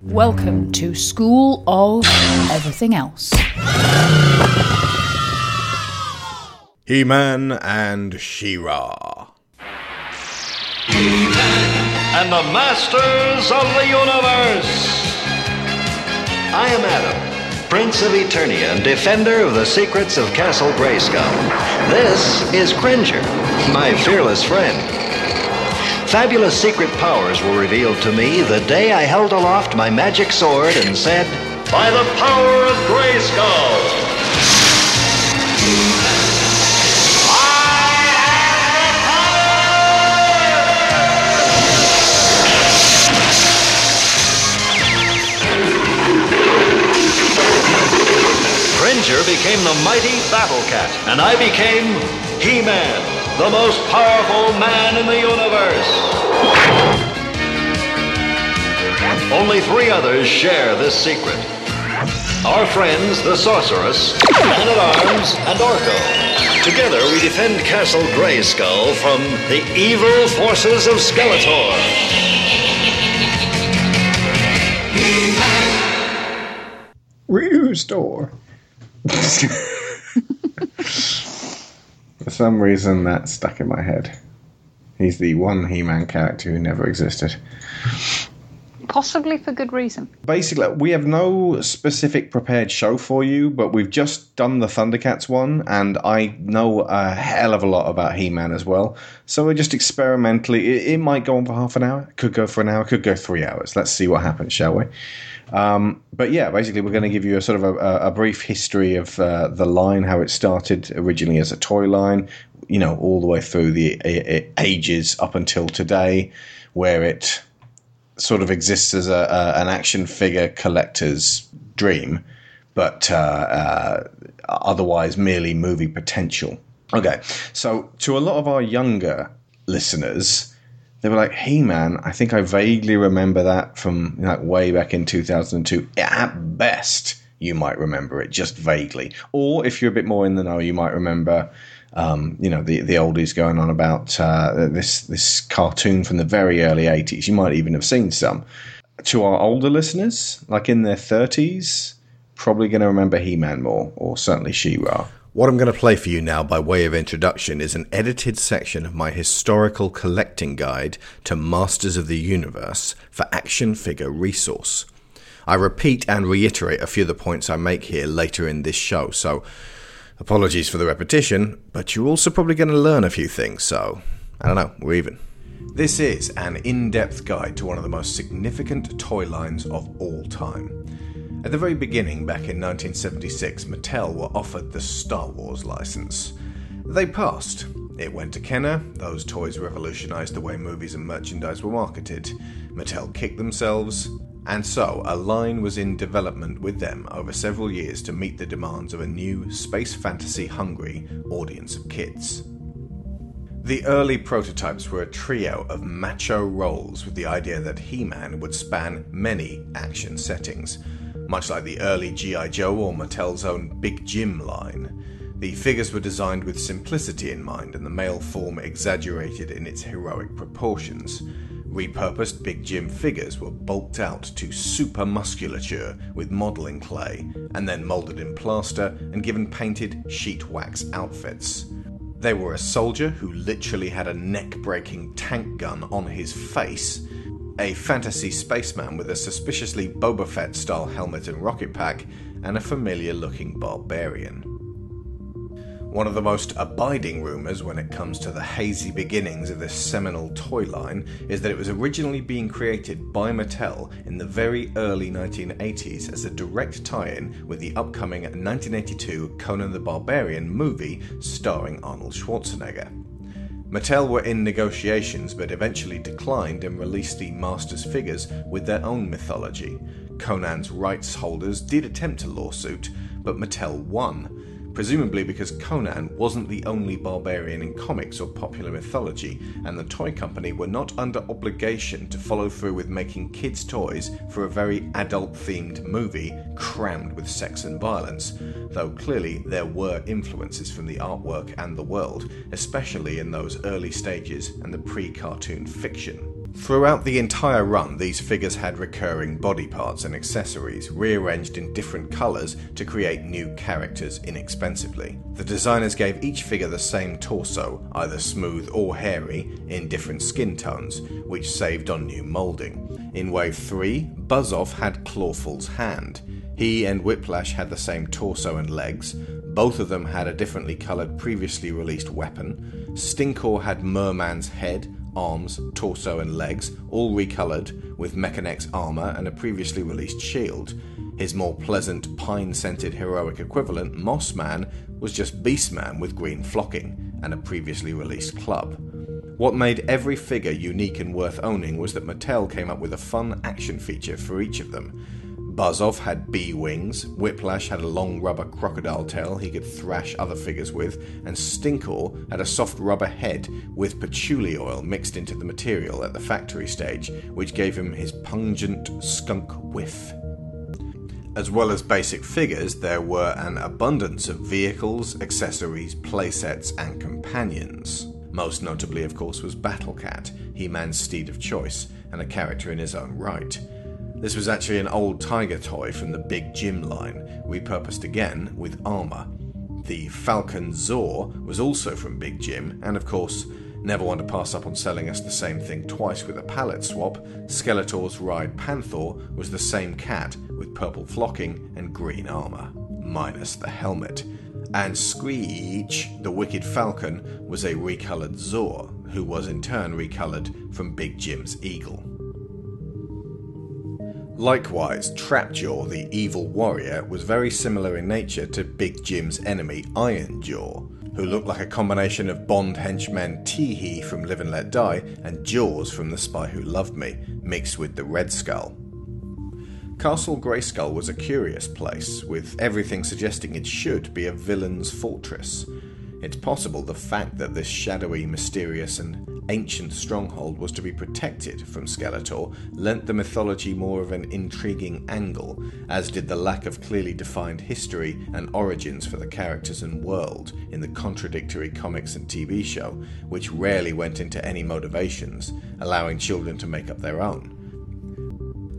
Welcome to School of Everything Else. He Man and She Ra. and the masters of the universe. I am Adam, Prince of Eternia and defender of the secrets of Castle Grayskull. This is Cringer, my fearless friend. Fabulous secret powers were revealed to me the day I held aloft my magic sword and said, By the power of Grayskull! Cringer became the mighty Battle Cat, and I became He-Man, the most powerful man in the universe. Only three others share this secret. Our friends, the Sorceress, Man-at-Arms, and Orko. Together, we defend Castle Grayskull from the evil forces of Skeletor. Ryu store. For some reason, that stuck in my head. He's the one He-Man character who never existed. Possibly for good reason. Basically, we have no specific prepared show for you, but we've just done the Thundercats one, and I know a hell of a lot about He-Man as well. So we're just experimentally. It, it might go on for half an hour, could go for an hour, could go three hours. Let's see what happens, shall we? Um, but yeah, basically, we're going to give you a sort of a, a brief history of uh, the line, how it started originally as a toy line, you know, all the way through the ages up until today, where it sort of exists as a, a an action figure collector's dream, but uh, uh, otherwise merely movie potential. Okay, so to a lot of our younger listeners, they were like, "Hey, man, I think I vaguely remember that from like way back in 2002." At best, you might remember it just vaguely, or if you're a bit more in the know, you might remember. Um, you know the the oldies going on about uh, this this cartoon from the very early 80s. You might even have seen some. To our older listeners, like in their 30s, probably going to remember He Man more, or certainly She Ra. What I'm going to play for you now by way of introduction is an edited section of my historical collecting guide to Masters of the Universe for Action Figure Resource. I repeat and reiterate a few of the points I make here later in this show, so apologies for the repetition, but you're also probably going to learn a few things, so I don't know, we're even. This is an in depth guide to one of the most significant toy lines of all time. At the very beginning, back in 1976, Mattel were offered the Star Wars license. They passed. It went to Kenner, those toys revolutionized the way movies and merchandise were marketed. Mattel kicked themselves, and so a line was in development with them over several years to meet the demands of a new, space fantasy hungry audience of kids. The early prototypes were a trio of macho roles with the idea that He Man would span many action settings, much like the early G.I. Joe or Mattel's own Big Jim line. The figures were designed with simplicity in mind and the male form exaggerated in its heroic proportions. Repurposed Big Jim figures were bulked out to super musculature with modelling clay, and then moulded in plaster and given painted sheet wax outfits. They were a soldier who literally had a neck breaking tank gun on his face, a fantasy spaceman with a suspiciously Boba Fett style helmet and rocket pack, and a familiar looking barbarian. One of the most abiding rumours when it comes to the hazy beginnings of this seminal toy line is that it was originally being created by Mattel in the very early 1980s as a direct tie in with the upcoming 1982 Conan the Barbarian movie starring Arnold Schwarzenegger. Mattel were in negotiations but eventually declined and released the Masters figures with their own mythology. Conan's rights holders did attempt a lawsuit, but Mattel won, presumably because Conan wasn't the only barbarian in comics or popular mythology, and the toy company were not under obligation to follow through with making kids' toys for a very adult themed movie crammed with sex and violence, though clearly there were influences from the artwork and the world, especially in those early stages and the pre cartoon fiction. Throughout the entire run, these figures had recurring body parts and accessories, rearranged in different colours to create new characters inexpensively. The designers gave each figure the same torso, either smooth or hairy, in different skin tones, which saved on new moulding. In Wave 3, Buzz-Off had Clawful's hand. He and Whiplash had the same torso and legs. Both of them had a differently coloured previously released weapon. Stinkor had Merman's head, arms, torso, and legs, all recoloured with Mekaneck's armour and a previously released shield. His more pleasant, pine scented heroic equivalent, Mossman, was just Beastman with green flocking and a previously released club. What made every figure unique and worth owning was that Mattel came up with a fun action feature for each of them. Buzz-Off had bee wings, Whiplash had a long rubber crocodile tail he could thrash other figures with, and Stinkor had a soft rubber head with patchouli oil mixed into the material at the factory stage, which gave him his pungent skunk whiff. As well as basic figures, there were an abundance of vehicles, accessories, playsets, and companions. Most notably, of course, was Battle Cat, He Man's steed of choice, and a character in his own right. This was actually an old tiger toy from the Big Jim line, repurposed again with armour. The Falcon Zoar was also from Big Jim, and of course, never want to pass up on selling us the same thing twice with a palette swap, Skeletor's Ride Panther was the same cat with purple flocking and green armour, minus the helmet. And Screech, the Wicked Falcon, was a recoloured Zoar, who was in turn recoloured from Big Jim's eagle. Likewise, Trapjaw, the evil warrior, was very similar in nature to Big Jim's enemy Ironjaw, who looked like a combination of Bond henchman Teehee from Live and Let Die and Jaws from The Spy Who Loved Me, mixed with the Red Skull. Castle Grayskull was a curious place, with everything suggesting it should be a villain's fortress. It's possible the fact that this shadowy, mysterious, and ancient stronghold was to be protected from Skeletor lent the mythology more of an intriguing angle, as did the lack of clearly defined history and origins for the characters and world in the contradictory comics and TV show, which rarely went into any motivations, allowing children to make up their own.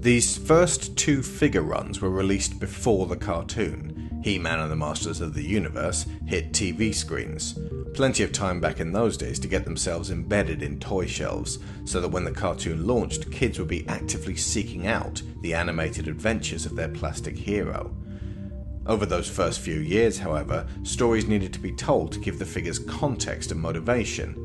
These first two figure runs were released before the cartoon, he Man and the Masters of the Universe hit TV screens. Plenty of time back in those days to get themselves embedded in toy shelves, so that when the cartoon launched, kids would be actively seeking out the animated adventures of their plastic hero. Over those first few years, however, stories needed to be told to give the figures context and motivation.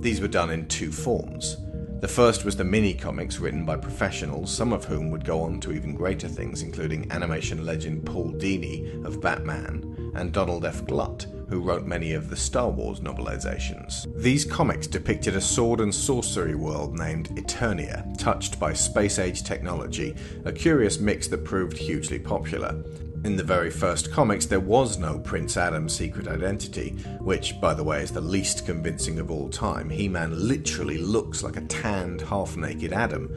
These were done in two forms the first was the mini comics written by professionals, some of whom would go on to even greater things, including animation legend Paul Dini of Batman and Donald F. Glut, who wrote many of the Star Wars novelizations. These comics depicted a sword and sorcery world named Eternia, touched by space age technology, a curious mix that proved hugely popular. In the very first comics, there was no Prince Adam's secret identity, which, by the way, is the least convincing of all time. He Man literally looks like a tanned, half naked Adam.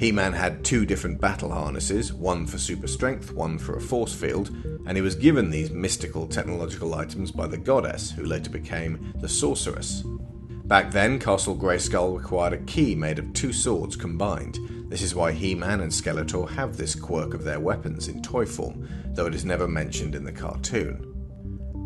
He Man had two different battle harnesses, one for super strength, one for a force field, and he was given these mystical technological items by the goddess, who later became the sorceress. Back then, Castle Grayskull required a key made of two swords combined. This is why He Man and Skeletor have this quirk of their weapons in toy form, though it is never mentioned in the cartoon.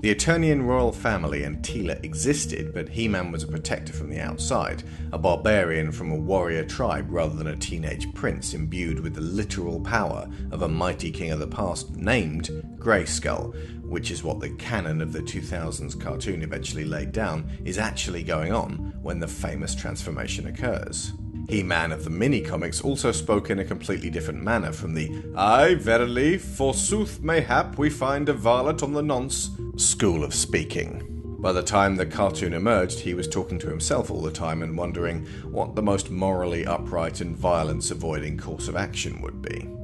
The Eternian royal family and Teela existed, but He Man was a protector from the outside, a barbarian from a warrior tribe rather than a teenage prince imbued with the literal power of a mighty king of the past named Grayskull, which is what the canon of the 2000s cartoon eventually laid down, is actually going on when the famous transformation occurs. He Man of the mini comics also spoke in a completely different manner from the Ay, verily, forsooth mayhap we find a varlet on the nonce school of speaking. By the time the cartoon emerged, he was talking to himself all the time and wondering what the most morally upright and violence avoiding course of action would be.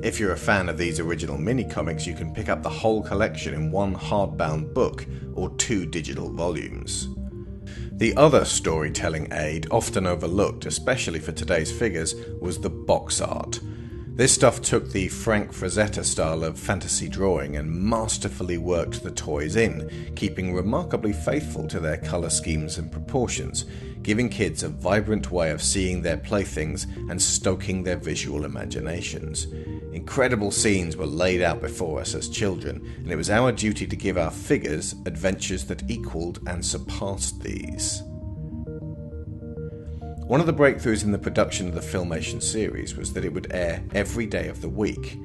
If you're a fan of these original mini comics, you can pick up the whole collection in one hardbound book or two digital volumes. The other storytelling aid, often overlooked, especially for today's figures, was the box art. This stuff took the Frank Frazetta style of fantasy drawing and masterfully worked the toys in, keeping remarkably faithful to their colour schemes and proportions, giving kids a vibrant way of seeing their playthings and stoking their visual imaginations. Incredible scenes were laid out before us as children, and it was our duty to give our figures adventures that equalled and surpassed these. One of the breakthroughs in the production of the Filmation series was that it would air every day of the week.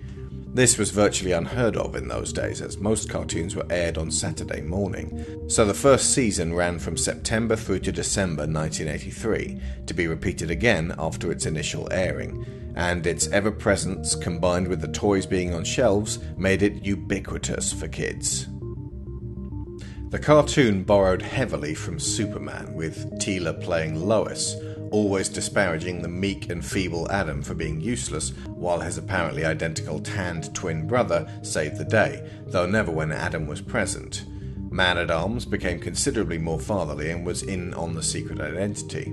This was virtually unheard of in those days, as most cartoons were aired on Saturday morning. So the first season ran from September through to December 1983, to be repeated again after its initial airing, and its ever presence combined with the toys being on shelves made it ubiquitous for kids. The cartoon borrowed heavily from Superman, with Teela playing Lois, always disparaging the meek and feeble Adam for being useless, while his apparently identical tanned twin brother saved the day, though never when Adam was present. Man at Arms became considerably more fatherly and was in on the secret identity.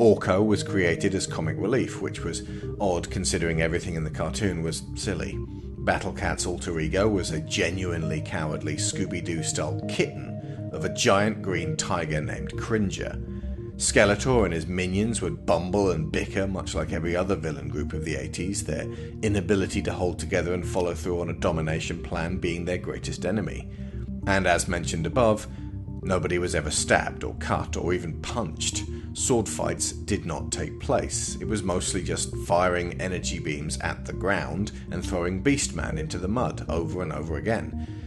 Orko was created as comic relief, which was odd considering everything in the cartoon was silly. Battle Cat's alter ego was a genuinely cowardly Scooby Doo style kitten of a giant green tiger named Cringer. Skeletor and his minions would bumble and bicker much like every other villain group of the 80s, their inability to hold together and follow through on a domination plan being their greatest enemy. And as mentioned above, nobody was ever stabbed or cut or even punched. Sword fights did not take place. It was mostly just firing energy beams at the ground and throwing Beastman into the mud over and over again.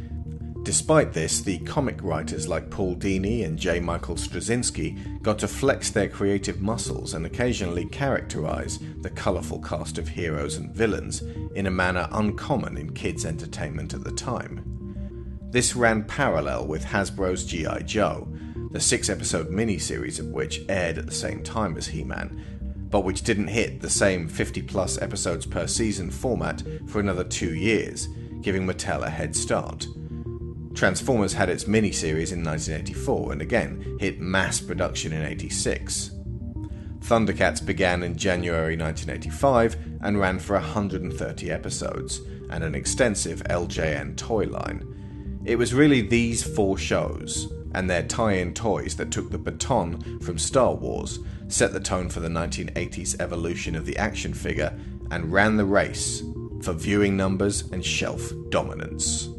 Despite this, the comic writers like Paul Dini and J. Michael Straczynski got to flex their creative muscles and occasionally characterize the colourful cast of heroes and villains in a manner uncommon in kids' entertainment at the time. This ran parallel with Hasbro's G.I. Joe, the six episode miniseries of which aired at the same time as He Man, but which didn't hit the same 50 plus episodes per season format for another two years, giving Mattel a head start. Transformers had its miniseries in 1984 and again hit mass production in 86. Thundercats began in January 1985 and ran for 130 episodes and an extensive LJN toy line. It was really these four shows and their tie in toys that took the baton from Star Wars, set the tone for the 1980s evolution of the action figure, and ran the race for viewing numbers and shelf dominance.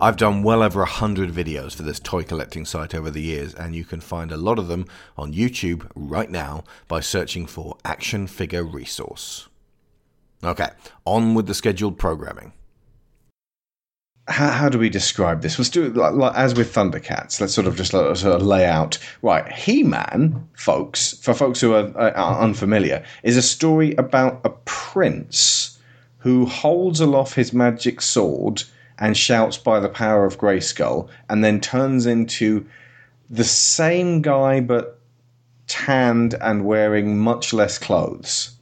I've done well over a hundred videos for this toy collecting site over the years, and you can find a lot of them on YouTube right now by searching for Action Figure Resource. Okay, on with the scheduled programming. How, how do we describe this? Let's do it like, like, as with Thundercats. Let's sort of just sort of lay out. Right, He Man, folks, for folks who are, uh, are unfamiliar, is a story about a prince who holds aloft his magic sword and shouts by the power of Grayskull, and then turns into the same guy but tanned and wearing much less clothes,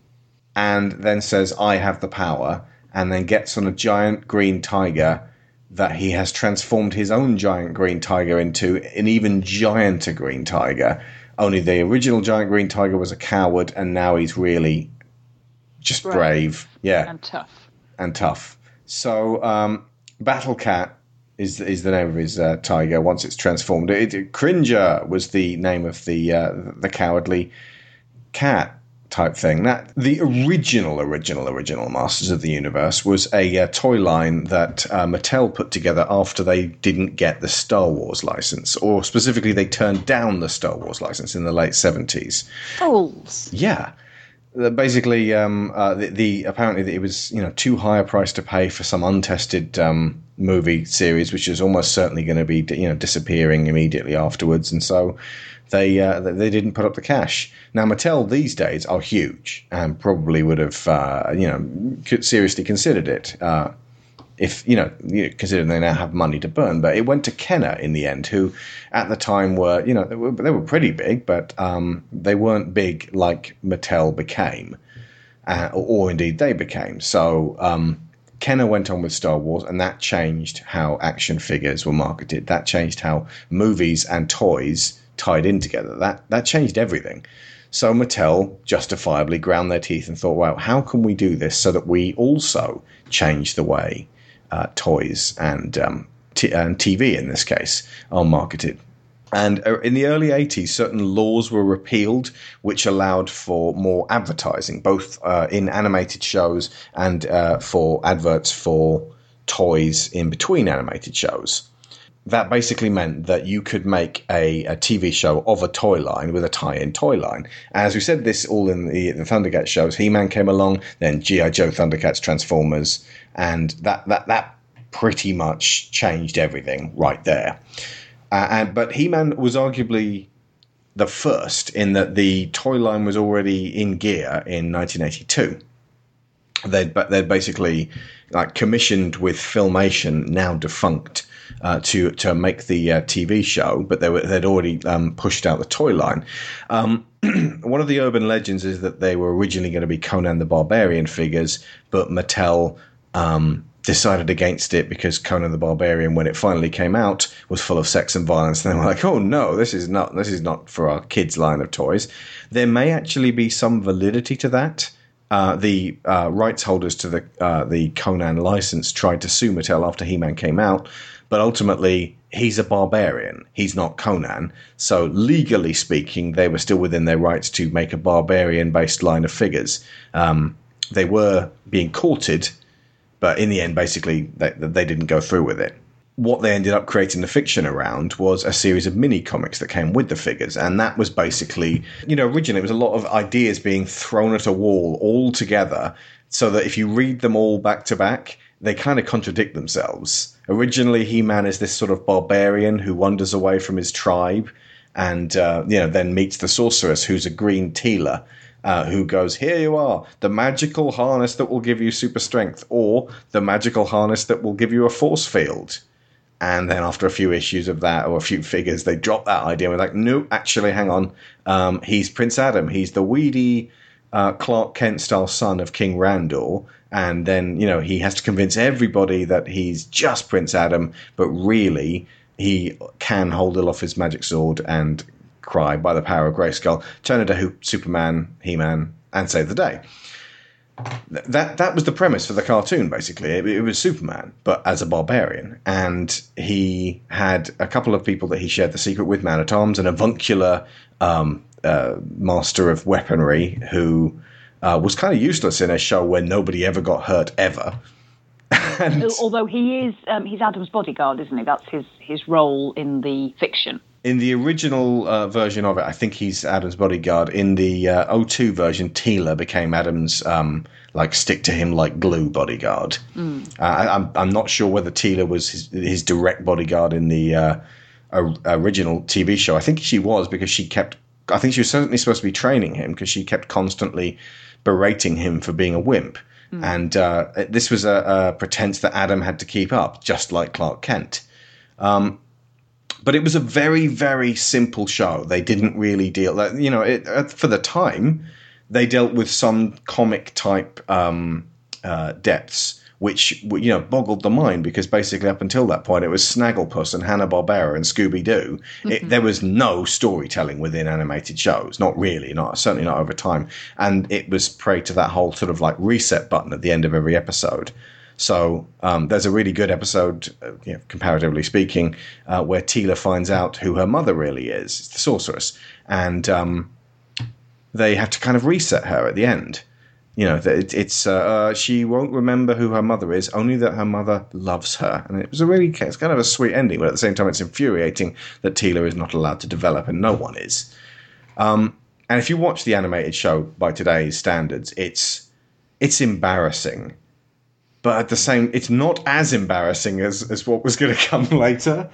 and then says, I have the power, and then gets on a giant green tiger that he has transformed his own giant green tiger into an even gianter green tiger. Only the original giant green tiger was a coward, and now he's really just brave. brave. Yeah. And tough. And tough. So, um, Battle Cat is is the name of his uh, tiger once it's transformed. It, it, Cringer was the name of the uh, the cowardly cat type thing. That the original, original, original Masters of the Universe was a uh, toy line that uh, Mattel put together after they didn't get the Star Wars license, or specifically they turned down the Star Wars license in the late seventies. Fools. Yeah basically um, uh, the, the, apparently it was you know too high a price to pay for some untested um, movie series, which is almost certainly going to be you know disappearing immediately afterwards, and so they uh, they didn't put up the cash. Now Mattel these days are huge and probably would have uh, you know seriously considered it uh, if you know, considering they now have money to burn. But it went to Kenner in the end, who at the time were you know they were, they were pretty big, but um, they weren't big like Mattel became, uh, or, or, indeed they became. So. Um, Kenner went on with Star Wars, and that changed how action figures were marketed. That changed how movies and toys tied in together. That that changed everything. So Mattel justifiably ground their teeth and thought, well, how can we do this so that we also change the way uh, toys and um, t- and TV in this case are marketed. And uh, in the early 80s, certain laws were repealed which allowed for more advertising, both uh, in animated shows and uh, for adverts for toys in between animated shows. That basically meant that you could make a, a TV show of a toy line with a tie in toy line. As we said, this all in the, the Thundercats shows. He Man came along, then G.I. Joe, Thundercats, Transformers, and that, that, that pretty much changed everything right there. Uh, and but He-Man was arguably the first in that the toy line was already in gear in 1982. They'd they'd basically like commissioned with Filmation, now defunct, uh, to to make the uh, TV show, but they were they'd already um, pushed out the toy line. Um, one of the urban legends is that they were originally going to be Conan the Barbarian figures, but Mattel um, decided against it because Conan the Barbarian, when it finally came out, was full of sex and violence. And they were like, "Oh no, this is not this is not for our kids' line of toys." There may actually be some validity to that. Uh, the uh, rights holders to the uh, the Conan license tried to sue Mattel after He Man came out, but ultimately he's a barbarian. He's not Conan. So legally speaking, they were still within their rights to make a barbarian-based line of figures. Um, they were being courted but in the end, basically, they, they didn't go through with it. What they ended up creating the fiction around was a series of mini comics that came with the figures. And that was basically, you know, originally it was a lot of ideas being thrown at a wall all together so that if you read them all back to back, they kind of contradict themselves. Originally, He Man is this sort of barbarian who wanders away from his tribe and, uh, you know, then meets the sorceress who's a green Teela uh, who goes, Here you are, the magical harness that will give you super strength, or the magical harness that will give you a force field. And then after a few issues of that, or a few figures, they drop that idea. We're like, no, actually, hang on. Um, he's Prince Adam. He's the weedy uh, Clark Kent style son of King Randor. And then, you know, he has to convince everybody that he's just Prince Adam, but really, he can hold aloft his magic sword and cry by the power of Grayskull, turn into Superman, He Man, and save the day. That that was the premise for the cartoon. Basically, it, it, was Superman, but as a barbarian, and he had a couple of people that he shared the secret with: Man at Arms, and avuncular um, uh, master of weaponry who uh, was kind of useless in a show where nobody ever got hurt ever. and, Although he is, um, he's Adam's bodyguard, isn't he? That's his his role in the fiction in the original uh, version of it, I think he's Adam's bodyguard. In the uh, 02 version, Teela became Adam's um, like stick to him like glue bodyguard. Mm. Uh, I, am I'm, I'm not sure whether Teela was his, his direct bodyguard in the uh, original TV show. I think she was because she kept. I think she was certainly supposed to be training him because she kept constantly berating him for being a wimp. Mm. And uh, this was a, a, pretense that Adam had to keep up, just like Clark Kent. Um, but it was a very very simple show. They didn't really deal, you know, it, uh, for the time, they dealt with some comic type um, uh, depths, which you know boggled the mind because basically up until that point it was Snagglepuss and Hanna Barbera and Scooby Doo. Mm-hmm. There was no storytelling within animated shows, not really, not certainly not over time, and it was prey to that whole sort of like reset button at the end of every episode. So um, there's a really good episode, uh, you know, comparatively speaking, uh, where Teela finds out who her mother really is, it's the sorceress, and um, they have to kind of reset her at the end. You know, it, it's uh, uh, she won't remember who her mother is, only that her mother loves her, and it was a really it's kind of a sweet ending, but at the same time, it's infuriating that Teela is not allowed to develop, and no one is. Um, and if you watch the animated show by today's standards, it's it's embarrassing but at the same, it's not as embarrassing as as what was going to come later.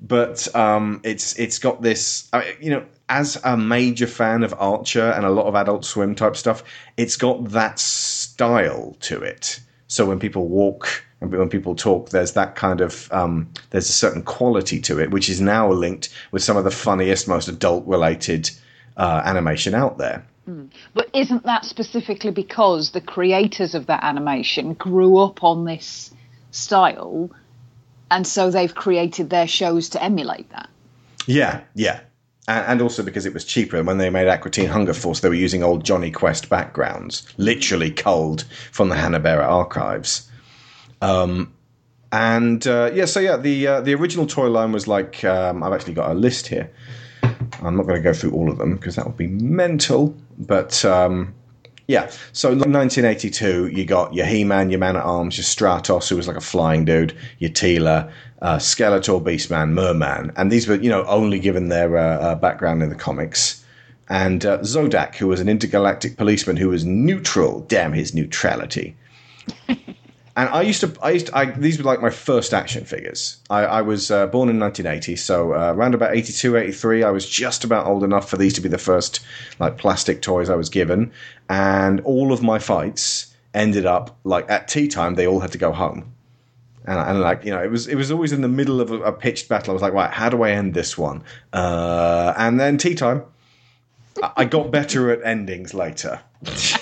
But um, it's it's got this, you know, as a major fan of Archer and a lot of Adult Swim type stuff, it's got that style to it. So when people walk and when people talk, there's that kind of um, there's a certain quality to it, which is now linked with some of the funniest, most adult related uh, animation out there. Mm. But isn't that specifically because the creators of that animation grew up on this style and so they've created their shows to emulate that? Yeah, yeah. And also because it was cheaper. When they made Aqua Teen Hunger Force, they were using old Jonny Quest backgrounds, literally culled from the Hanna Barbera archives. Um, And uh, yeah, so yeah, the uh, the original toy line was like um, I've actually got a list here. I'm not going to go through all of them because that would be mental. But um, yeah, so in 1982, you got your He-Man, your Man at Arms, your Stratos, who was like a flying dude, your Teela, uh, Skeletor, Beastman, Merman, and these were you know only given their uh, uh, background in the comics. And uh, Zodac, who was an intergalactic policeman who was neutral. Damn his neutrality. And I used to, I used to, I, these were like my first action figures. I, I was uh, born in 1980, so uh, around about 82, 83, I was just about old enough for these to be the first like plastic toys I was given. And all of my fights ended up like at tea time, they all had to go home. And, and like you know, it was it was always in the middle of a, a pitched battle. I was like, right, how do I end this one? Uh, and then tea time. I, I got better at endings later.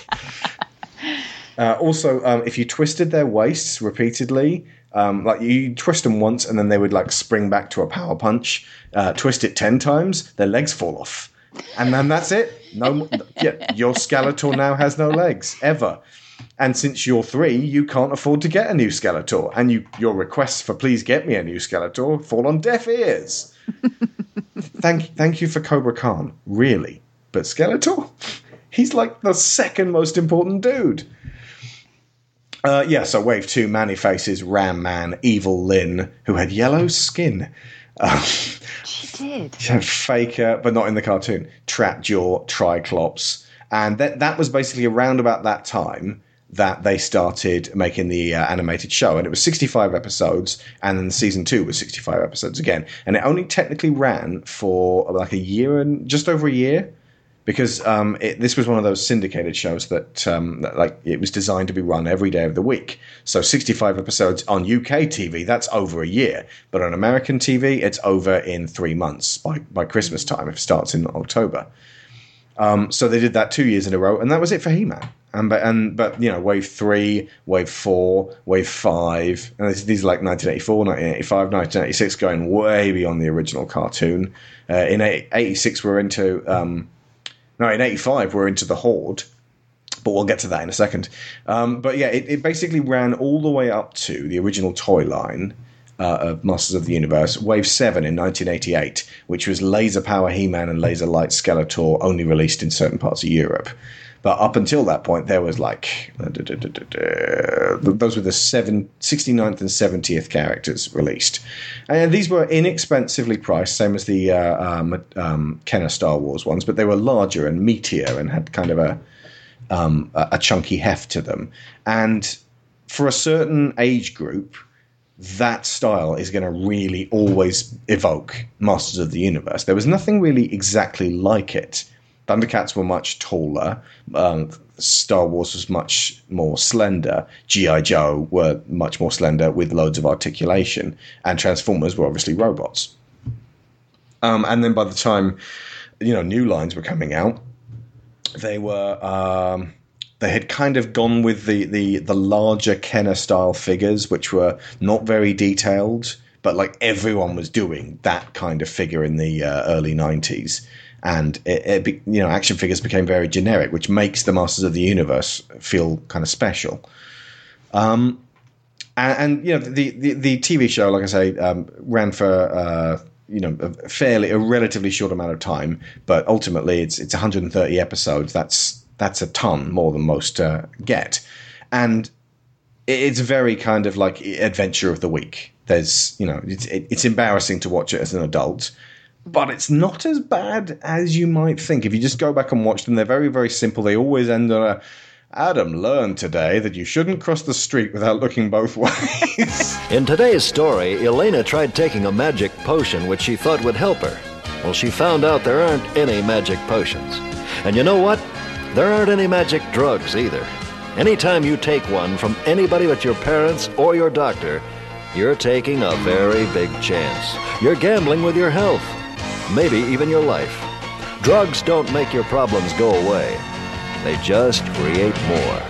Uh, also, um, if you twisted their waists repeatedly, um, like you twist them once and then they would like spring back to a power punch. Uh, twist it ten times, their legs fall off, and then that's it. No, yeah, your Skeletor now has no legs ever. And since you're three, you can't afford to get a new Skeletor, and you your requests for please get me a new Skeletor fall on deaf ears. thank thank you for Kobra Khan, really, but Skeletor, he's like the second most important dude. Uh, yeah, so Wave 2, Man-E-Faces, Ram Man, Evil Lyn, who had yellow skin. Um, She did. Faker, but not in the cartoon. Trap Jaw, Triclops. And that, that was basically around about that time that they started making the uh, animated show. And it was 65 episodes, and then season two was 65 episodes again. And it only technically ran for like a year and just over a year because um, it, this was one of those syndicated shows that, um, that, like it was designed to be run every day of the week. So 65 episodes on UK TV, that's over a year, but on American TV, it's over in three months by by Christmas time if it starts in October. Um, so they did that two years in a row, and that was it for He-Man. And but and but you know, wave three, wave four, wave five, and these, these are like 1984, 1985, 1986, going way beyond the original cartoon. Uh, in 86, we're into um, no, in 85, we're into the Horde, but we'll get to that in a second. Um, but yeah, it, it, basically ran all the way up to the original toy line uh, of Masters of the Universe, Wave 7 in 1988, which was Laser Power He Man and Laser Light Skeletor, only released in certain parts of Europe. But up until that point, there was like uh, those were the seven, 69th and 70th characters released, and these were inexpensively priced, same as the uh, um, um, Kenner Star Wars ones, but they were larger and meatier and had kind of a um, a chunky heft to them. And for a certain age group, that style is going to really always evoke Masters of the Universe. There was nothing really exactly like it Thundercats were much taller. Um, Star Wars was much more slender. G.I. Joe were much more slender with loads of articulation. And Transformers were obviously robots. Um, and then by the time, you know, new lines were coming out, they were. Um, they had kind of gone with the, the, the larger Kenner style figures, which were not very detailed, but like everyone was doing that kind of figure in the uh, early 90s and it, it, you know action figures became very generic, which makes the Masters of the Universe feel kind of special. Um, and, and you know the, the, the TV show, like I say, um, ran for uh, you know a fairly a relatively short amount of time, but ultimately it's it's 130 episodes. That's that's a ton more than most uh, get, and it's very kind of like adventure of the week. There's you know it's it's embarrassing to watch it as an adult but it's not as bad as you might think. If you just go back and watch them, they're very, very simple. They always end on a Adam learned today that you shouldn't cross the street without looking both ways. In today's story, Elena tried taking a magic potion which she thought would help her. Well, she found out there aren't any magic potions. And you know what? There aren't any magic drugs either. Anytime you take one from anybody but your parents or your doctor, you're taking a very big chance. You're gambling with your health maybe even your life. Drugs don't make your problems go away, they just create more.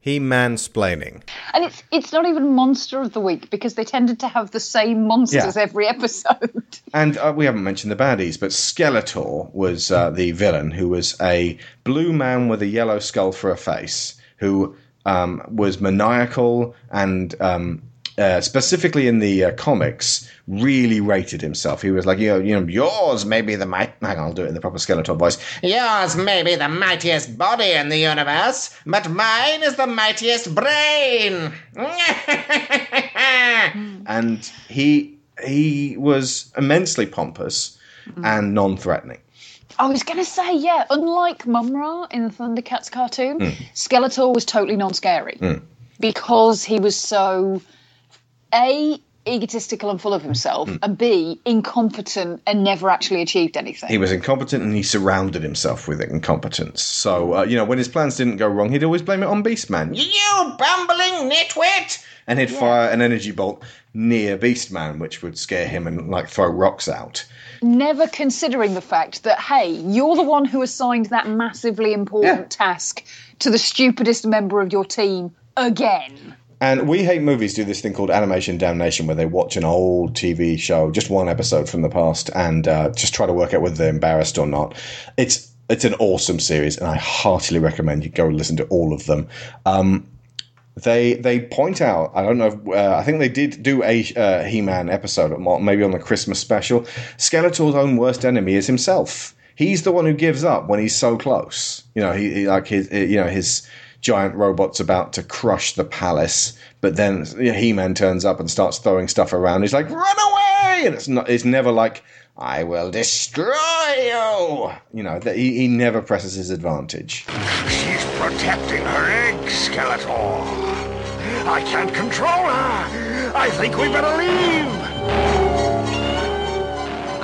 He mansplaining. And it's it's not even monster of the week because they tended to have the same monsters Yeah. every episode. and uh, we haven't mentioned the baddies, but Skeletor was uh, the villain, who was a blue man with a yellow skull for a face, who um, was maniacal and um, uh, specifically in the uh, comics, really rated himself. He was like, you know, you know, yours may be the might. Hang on, I'll do it in the proper Skeletor voice. Yours may be the mightiest body in the universe, but mine is the mightiest brain. and he he was immensely pompous and non-threatening. I was going to say, yeah, unlike Mumm-Ra in the Thundercats cartoon, Skeletor was totally non scary because he was so A, egotistical and full of himself, and B, incompetent and never actually achieved anything. He was incompetent and he surrounded himself with incompetence. So, uh, you know, when his plans didn't go wrong, he'd always blame it on Beastman. You bumbling nitwit! And he'd fire an energy bolt near Beastman, which would scare him and, like, throw rocks out. never considering the fact that, hey, you're the one who assigned that massively important Yeah. task to the stupidest member of your team again. And We Hate Movies do this thing called Animation Damnation, where they watch an old TV show, just one episode from the past, and uh, just try to work out whether they're embarrassed or not. It's it's an awesome series, and I heartily recommend you go listen to all of them. Um, they they point out. I don't know. If, uh, I think they did do a uh, He-Man episode, at mo- maybe on the Christmas special. Skeletor's own worst enemy is himself. He's the one who gives up when he's so close. You know, he, he like his you know his giant robot's about to crush the palace, but then He-Man turns up and starts throwing stuff around. He's like, "Run away!" And it's not. It's never like, "I will destroy you." You know, that he, he never presses his advantage. She's protecting her eggs, Skeletor. I can't control her. I think we better leave.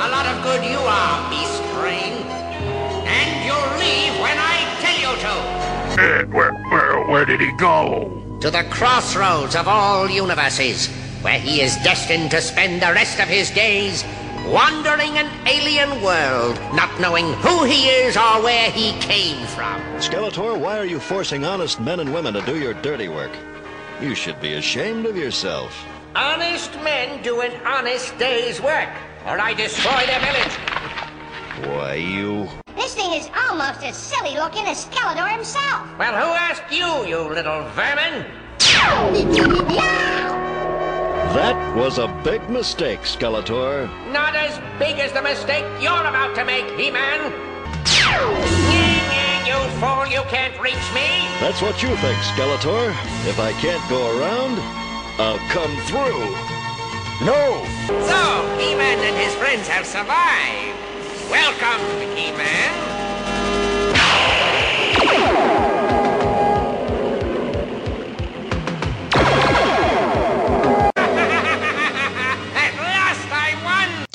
A lot of good you are, Beast where, where, where did he go? To the crossroads of all universes, where he is destined to spend the rest of his days wandering an alien world, not knowing who he is or where he came from. Skeletor, why are you forcing honest men and women to do your dirty work? You should be ashamed of yourself. Honest men do an honest day's work, or I destroy their village. Why, you. This thing is almost as silly looking as Skeletor himself. Well, who asked you, you little vermin? That was a big mistake, Skeletor. Not as big as the mistake you're about to make, He-Man. You fool, you can't reach me. That's what you think, Skeletor. If I can't go around, I'll come through. No! So, He-Man and his friends have survived. Welcome, He-Man. At!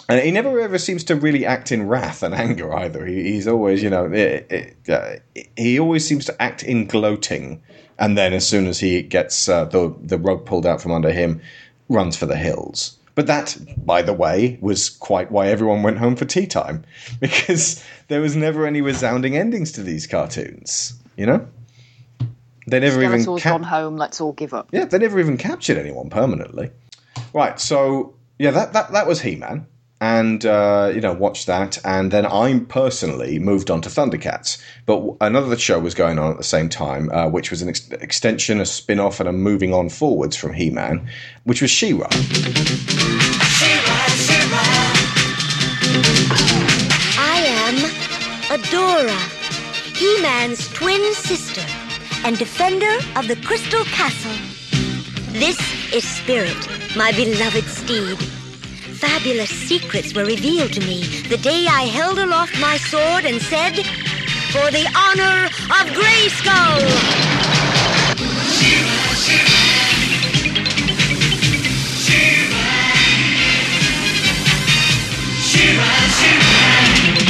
And he never ever seems to really act in wrath and anger either. He, he's always, you know, it, it, uh, he always seems to act in gloating, and then as soon as he gets uh, the the rug pulled out from under him, runs for the hills. But that, by the way, was quite why everyone went home for tea time, because there was never any resounding endings to these cartoons. You know, they never even Skeletor's cap- gone home, let's all give up. yeah, they never even captured anyone permanently. Right, so yeah, that that, that was He Man, and uh, you know watched that, and then I personally moved on to Thundercats. But another show was going on at the same time, uh, which was an ex- extension, a spin off, and a moving on forwards from He Man, which was She-Ra. She-Ra, She-Ra. I am Adora, He Man's twin sister and defender of the Crystal Castle. This is Spirit, my beloved steed. Fabulous secrets were revealed to me the day I held aloft my sword and said, For the honor of Grayskull!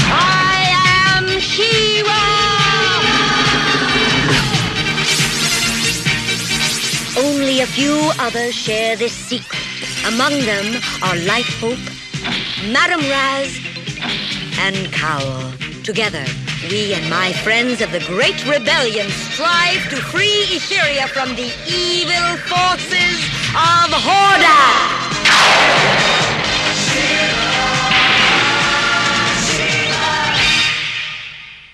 I am She-Ra! Only a few others share this secret. Among them are Light Hope, Madame Raz, and Kowl. Together, we and my friends of the Great Rebellion strive to free Etheria from the evil forces of Hordak!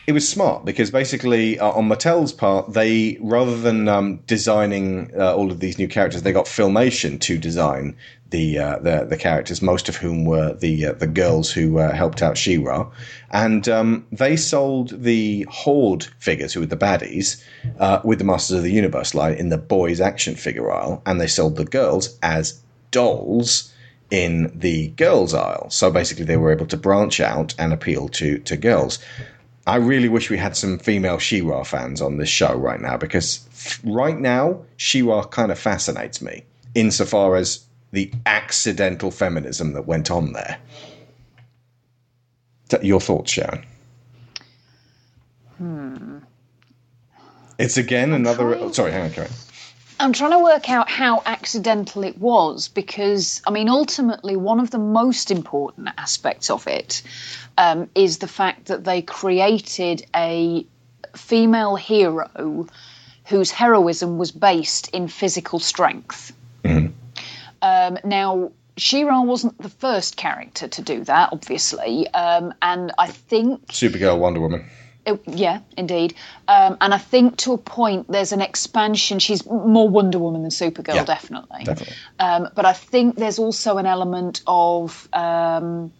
It it was smart because basically uh, on Mattel's part, they rather than um, designing uh, all of these new characters, they got Filmation to design the uh, the, the characters, most of whom were the uh, the girls who uh, helped out She-Ra, and um, they sold the Horde figures, who were the baddies, uh, with the Masters of the Universe line in the boys action figure aisle, and they sold the girls as dolls in the girls aisle. So basically, they were able to branch out and appeal to to girls. I really wish we had some female She-Ra fans on this show right now because right now She-Ra kind of fascinates me insofar as the accidental feminism that went on there. Your thoughts, Sharon? Hmm. It's again another. trying- oh, sorry, hang on, Karen. I'm trying to work out how accidental it was because, I mean, ultimately, one of the most important aspects of it um, is the fact that they created a female hero whose heroism was based in physical strength. Um, now, She-Ra wasn't the first character to do that, obviously, um, and I think Supergirl, Wonder Woman. it- yeah, indeed. Um, and I think to a point there's an expansion. She's more Wonder Woman than Supergirl, Yeah, definitely. Definitely. Um, but I think there's also an element of um,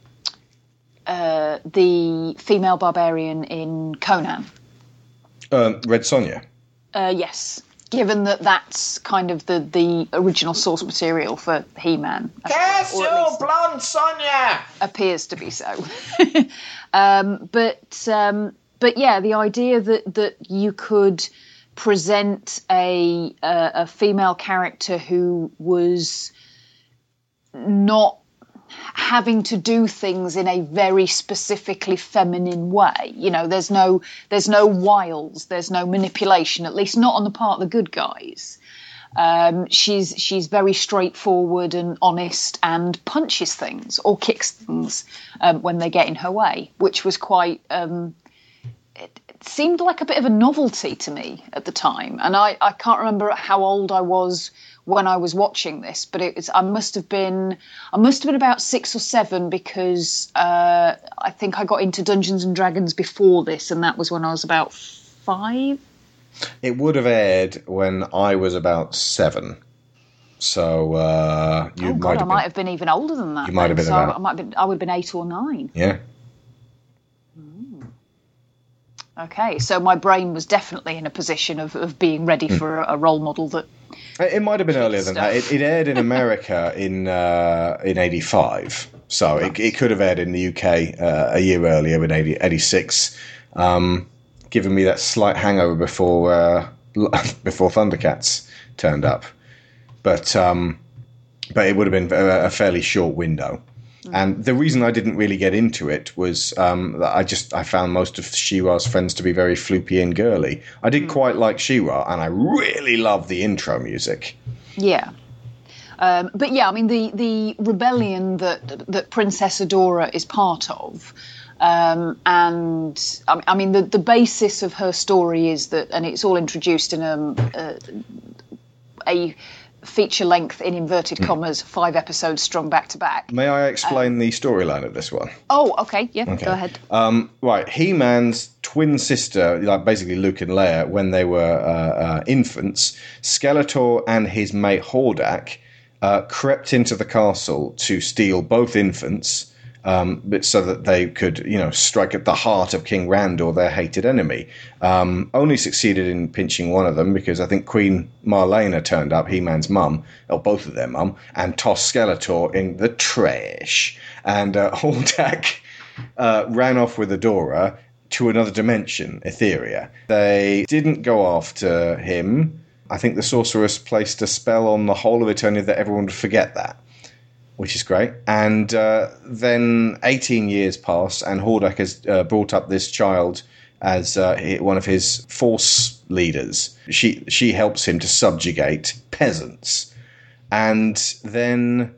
uh, the female barbarian in Conan. Um, Red Sonja. Uh, yes, given that that's kind of the, the original source material for He-Man. Or at blonde Sonia! appears to be so. um, but um, but yeah, the idea that that you could present a a, a female character who was not having to do things in a very specifically feminine way you know there's no there's no wiles there's no manipulation at least not on the part of the good guys um, she's she's very straightforward and honest and punches things or kicks things um, when they get in her way, which was quite. Um, it, it seemed like a bit of a novelty to me at the time, and I, I can't remember how old I was when I was watching this, but it was I must have been I must have been about six or seven because uh, I think I got into Dungeons and Dragons before this, and that was when I was about five. It would have aired when I was about seven. So uh, you oh might God, I have might been. have been even older than that. You might have been so about- I might have been, I would have been eight or nine. Yeah. Okay, so my brain was definitely in a position of, of being ready Hmm. for a, a role model that. It might have been earlier than that. It, it aired in America in uh, in '85, so it, it could have aired in the UK uh, a year earlier in 80, 86, um, giving me that slight hangover before uh, before Thundercats turned up. But um, but it would have been a fairly short window. And the reason I didn't really get into it was um, that I just I found most of She-Ra's friends to be very floopy and girly. I did quite like She-Ra, and I really love the intro music. Yeah. Um, but yeah, I mean the the rebellion that that Princess Adora is part of, um, and I, I mean the the basis of her story is that, and it's all introduced in um, uh, a feature length in inverted Hmm. commas, five episodes strung back to back. May I explain the storyline of this one? Oh, okay, yeah, go ahead. Um, right, He Man's twin sister, like basically Luke and Leia, when they were uh, uh, infants, Skeletor and his mate Hordak uh, crept into the castle to steal both infants. Um, but so that they could, you know, strike at the heart of King Randor, their hated enemy. Um, only succeeded in pinching one of them because I think Queen Marlena turned up, He-Man's mum, or both of their mum, and tossed Skeletor in the trash. And uh, Hordak uh, ran off with Adora to another dimension, Etheria. They didn't go after him. I think the sorceress placed a spell on the whole of Eternia that everyone would forget that, which is great. And uh, then 18 years pass, and Hordak has uh, brought up this child as uh, one of his force leaders. She she helps him to subjugate peasants, and then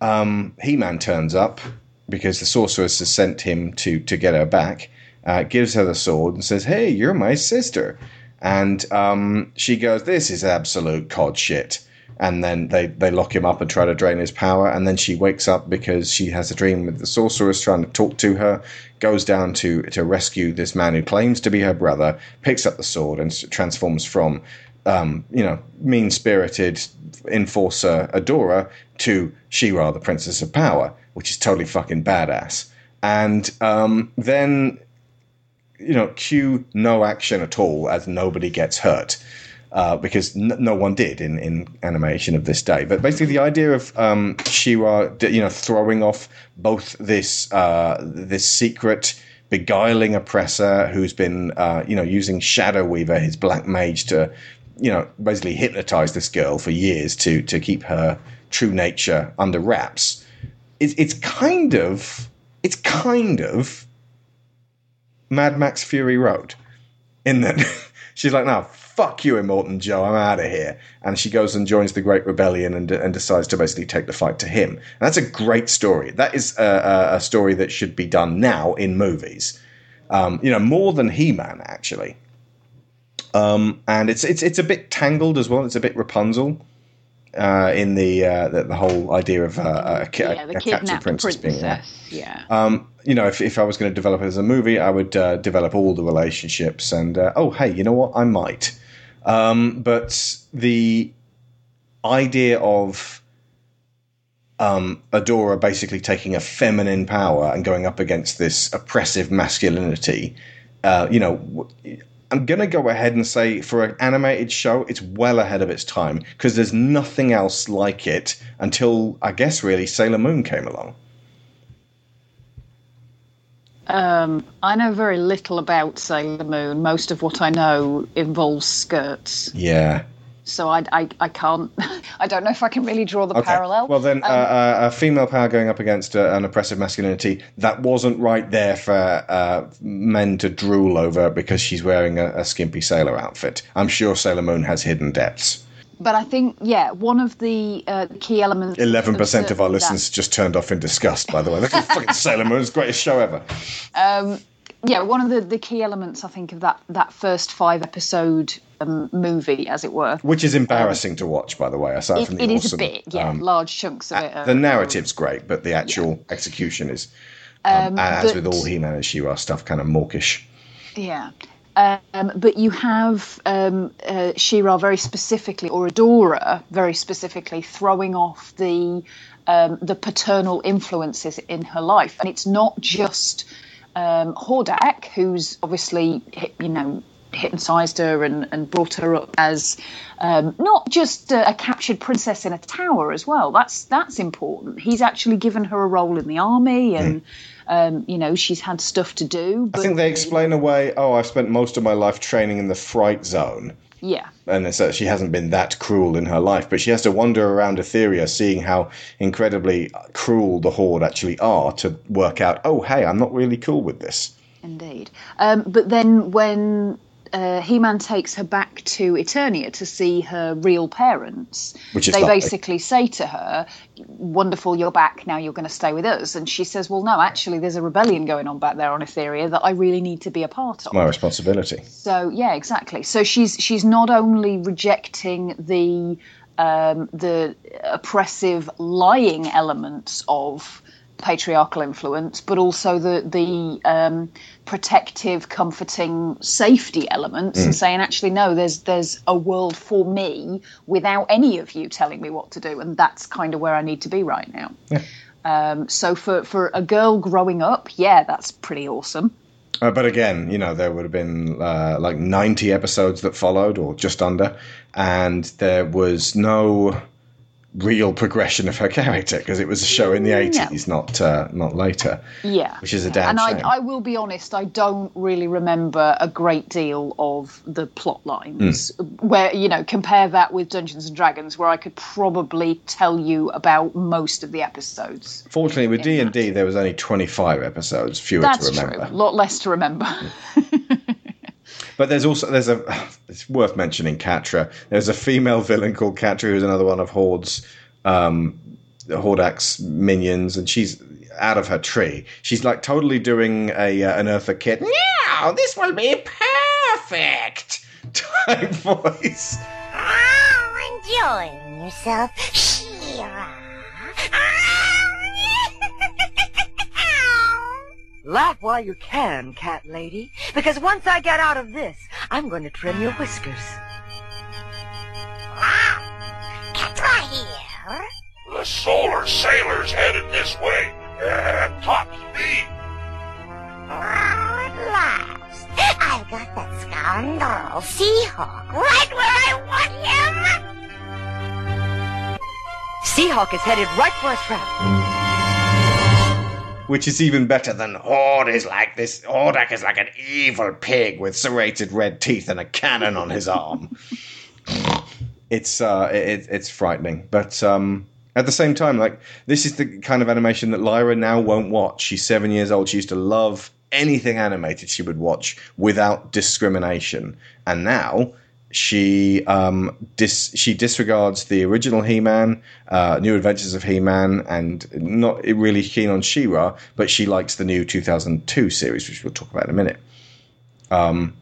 um, He-Man turns up because the sorceress has sent him to to get her back. Uh, gives her the sword and says, "Hey, you're my sister." And um, she goes, "This is absolute cod shit." And then they, they lock him up and try to drain his power. And then she wakes up because she has a dream with the sorceress trying to talk to her, goes down to, to rescue this man who claims to be her brother, picks up the sword, and transforms from, um, you know, mean spirited enforcer Adora to She-Ra, the Princess of Power, which is totally fucking badass. And um, then you know, cue no action at all as nobody gets hurt. Uh, because n- no one did in, in animation of this day. But basically, the idea of um, She-Ra, you know, throwing off both this uh, this secret beguiling oppressor who's been, uh, you know, using Shadow Weaver, his black mage, to, you know, basically hypnotize this girl for years to to keep her true nature under wraps. It's it's kind of it's kind of Mad Max Fury Road. In that she's like, no, fuck you, Immortan Joe, I'm out of here. And she goes and joins the Great Rebellion and, and decides to basically take the fight to him. And that's a great story. That is a, a, a story that should be done now in movies. Um, you know, more than He Man, actually. Um, and it's, it's, it's a bit tangled as well. It's a bit Rapunzel. Uh, in the, uh, the the whole idea of uh, a, ki- yeah, the a captured princess, princess. being there. yeah. um, you know, if, if I was going to develop it as a movie, I would uh, develop all the relationships. And uh, oh, hey, you know what? I might. Um, but the idea of um, Adora basically taking a feminine power and going up against this oppressive masculinity, uh, you know, I'm going to go ahead and say for an animated show, it's well ahead of its time because there's nothing else like it until I guess really Sailor Moon came along. Um, I know very little about Sailor Moon. Most of what I know involves skirts, Yeah. so I, I, I can't. I don't know if I can really draw the parallel. Well, then, uh, uh, a female power going up against uh, an oppressive masculinity that wasn't right there for uh, men to drool over because she's wearing a, a skimpy sailor outfit. I'm sure Sailor Moon has hidden depths. But I think, yeah, one of the uh, key elements. Eleven percent of our certainly that- listeners just turned off in disgust. By the way, look at fucking Sailor Moon's greatest show ever. yeah, one of the, the key elements I think of that that first five episode um, movie, as it were. Which is embarrassing to watch, by the way. Aside It, from the it is awesome, a bit, yeah, um, large chunks of it. Are, the narrative's great, but the actual execution is, um, as with all He-Man and She-Ra stuff, kind of mawkish. Yeah. Um, but you have um, uh, very specifically, or Adora very specifically, throwing off the um, the paternal influences in her life, and it's not just um, Hordak, who's obviously you know hypnotized her and, and brought her up as um, not just a, a captured princess in a tower as well. That's that's important. He's actually given her a role in the army, and um, you know she's had stuff to do. But I think they explain away. Oh, I've spent most of my life training in the fright zone. yeah. and it's that she hasn't been that cruel in her life, but she has to wander around Etheria, seeing how incredibly cruel the Horde actually are, to work out, oh, hey, I'm not really cool with this. Indeed. Um, but then when uh, He-Man takes her back to Eternia to see her real parents, Which is they lovely. basically say to her, "Wonderful, you're back. Now you're going to stay with us." And she says, "Well, no, actually, there's a rebellion going on back there on Etheria that I really need to be a part of." My responsibility. So yeah, exactly. So she's she's not only rejecting the um, the oppressive lying elements of patriarchal influence, but also the the um, protective, comforting, safety elements, and saying actually no, there's there's a world for me without any of you telling me what to do, and that's kind of where I need to be right now. Um, so for for a girl growing up, yeah, that's pretty awesome. Uh, but again, you know, there would have been uh, like 90 episodes that followed, or just under, and there was no real progression of her character because it was a show in the 80s, not uh, not later. Yeah, Which is a damn And shame. I, I will be honest, I don't really remember a great deal of the plot lines. Hmm. Where you know, compare that with Dungeons and Dragons, where I could probably tell you about most of the episodes. Fortunately, with D and D, there was only 25 episodes, fewer That's to true. remember. A lot less to remember. But there's also there's a it's worth mentioning Catra. There's a female villain called Catra who's another one of Horde's um, Hordak's minions, and she's out of her tree. She's like totally doing a uh, an Eartha Kitt. Now this will be perfect type voice. Oh, enjoying yourself, Laugh while you can, cat lady, because once I get out of this, I'm going to trim your whiskers. Ah, get right here. The solar sailor's headed this way. At top speed. Oh, at last. I've got that scoundrel Seahawk right where I want him. Seahawk is headed right for a trap. Which is even better than Horde is like this. Hordak is like an evil pig with serrated red teeth and a cannon on his arm. it's uh, it, it's frightening, but um, at the same time, like this is the kind of animation that Lyra now won't watch. She's seven years old. She used to love anything animated. She would watch without discrimination, and now she um dis- she disregards the original He-Man, uh, New Adventures of He-Man, and not really keen on She-Ra, but she likes the new 2002 series, which we'll talk about in a minute. Um,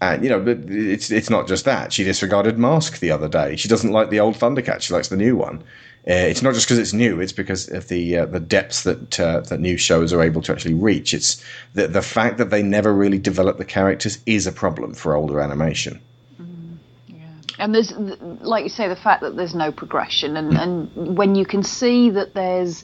and you know, but it's it's not just that. She disregarded Mask the other day. She doesn't like the old Thundercat. She likes the new one. Uh, it's not just because it's new; it's because of the uh, the depths that uh, that new shows are able to actually reach. It's the the fact that they never really develop the characters is a problem for older animation. And there's, like you say, the fact that there's no progression, and, and when you can see that there's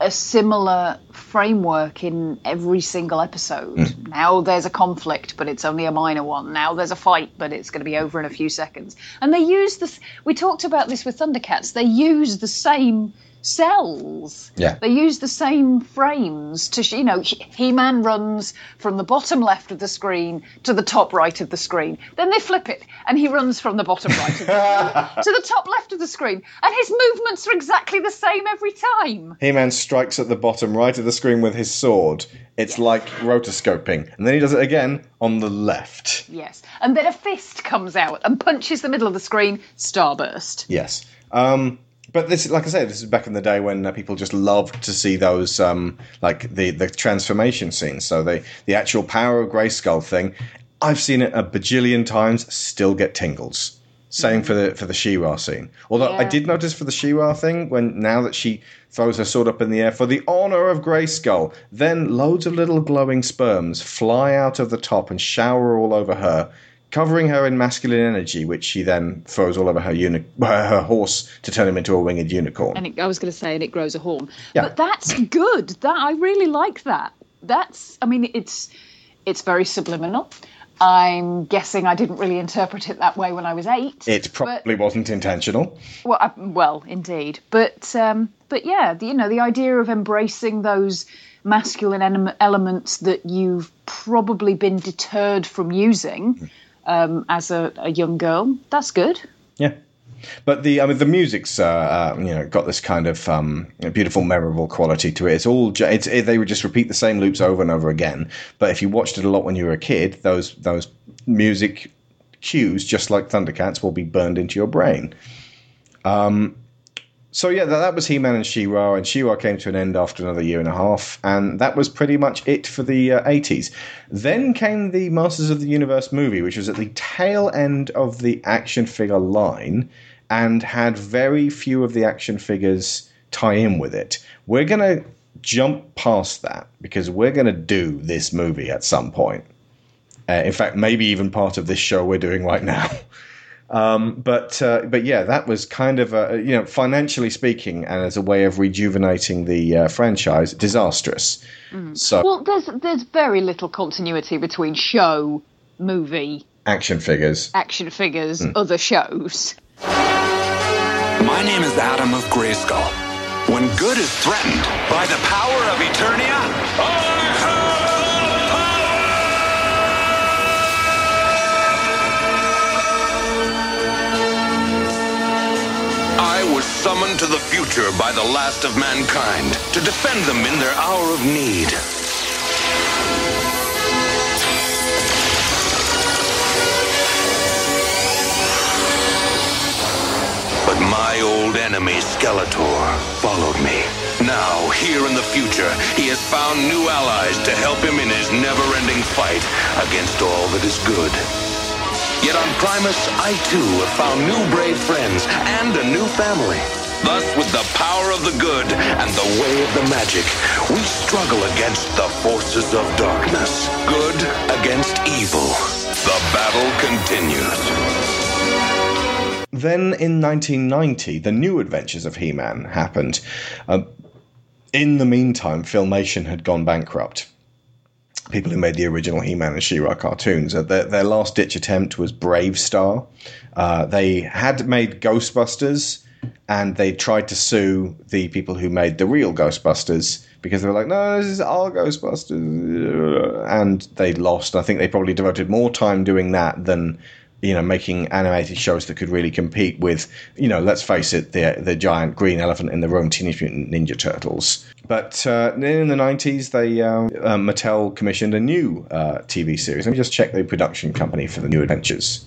a similar framework in every single episode. Hmm. Now there's a conflict, but it's only a minor one. Now there's a fight, but it's going to be over in a few seconds. And they use this. We talked about this with Thundercats. They use the same cels. Yeah. They use the same frames to, you know, He Man runs from the bottom left of the screen to the top right of the screen. Then they flip it, and he runs from the bottom right of the screen to the top left of the screen. And his movements are exactly the same every time. He-Man strikes at the bottom right of the screen with his sword. It's like rotoscoping, and then he does it again on the left. Yes. And then a fist comes out and punches the middle of the screen. Starburst. Yes. Um, but this, like I said, this is back in the day when uh, people just loved to see those, um, like the the transformation scenes. So the the actual power of Grayskull thing, I've seen it a bajillion times. Still get tingles. Same for the for the She-Ra scene. Although I did notice for the She-Ra thing when now that she throws her sword up in the air for the honor of Grayskull, then loads of little glowing sperms fly out of the top and shower all over her, covering her in masculine energy, which she then throws all over her uni- her horse to turn him into a winged unicorn. And it, I was going to say, and it grows a horn. Yeah. But that's good. That I really like that. That's. I mean, it's it's very subliminal. I'm guessing I didn't really interpret it that way when I was eight. It probably wasn't intentional. Well, I, well, indeed, but um, but yeah, the, you know, the idea of embracing those masculine elements that you've probably been deterred from using um, as a, a young girl. That's good. Yeah. But the I mean the music's uh, uh, you know got this kind of um, beautiful, memorable quality to it. It's all it's, it, they would just repeat the same loops over and over again. But if you watched it a lot when you were a kid, those those music cues, just like Thundercats, will be burned into your brain. Um, so yeah, that, that was He-Man and She-Ra, and She-Ra came to an end after another year and a half, and that was pretty much it for the uh, 80s. Then came the Masters of the Universe movie, which was at the tail end of the action figure line, and had very few of the action figures tie in with it. We're gonna jump past that because we're gonna do this movie at some point. Uh, in fact, maybe even part of this show we're doing right now. Um, but uh, but yeah, that was kind of a, you know financially speaking, and as a way of rejuvenating the uh, franchise, disastrous. So Well, there's there's very little continuity between show, movie, action figures. action figures, Hmm. other shows. My name is Adam of Grayskull. When good is threatened by the power of Eternia, I summoned to the future by the last of mankind to defend them in their hour of need. But my old enemy, Skeletor, followed me. Now, here in the future, he has found new allies to help him in his never-ending fight against all that is good. Yet on Primus, I too have found new brave friends and a new family. Thus, with the power of the good and the way of the magic, we struggle against the forces of darkness. Good against evil. The battle continues. Then in 1990, the new adventures of He Man happened. Uh, in the meantime, Filmation had gone bankrupt. People who made the original He Man and She Ra cartoons, uh, their, their last ditch attempt was BraveStarr. Uh, they had made Ghostbusters and they tried to sue the people who made the real Ghostbusters because they were like, no, this is our Ghostbusters. And they lost. I think they probably devoted more time doing that than you know, making animated shows that could really compete with, you know, let's face it, the the giant green elephant in the room, Teenage Mutant Ninja Turtles. But uh, in the nineties, they uh, uh, Mattel commissioned a new uh, TV series. Let me just check the production company for the New Adventures.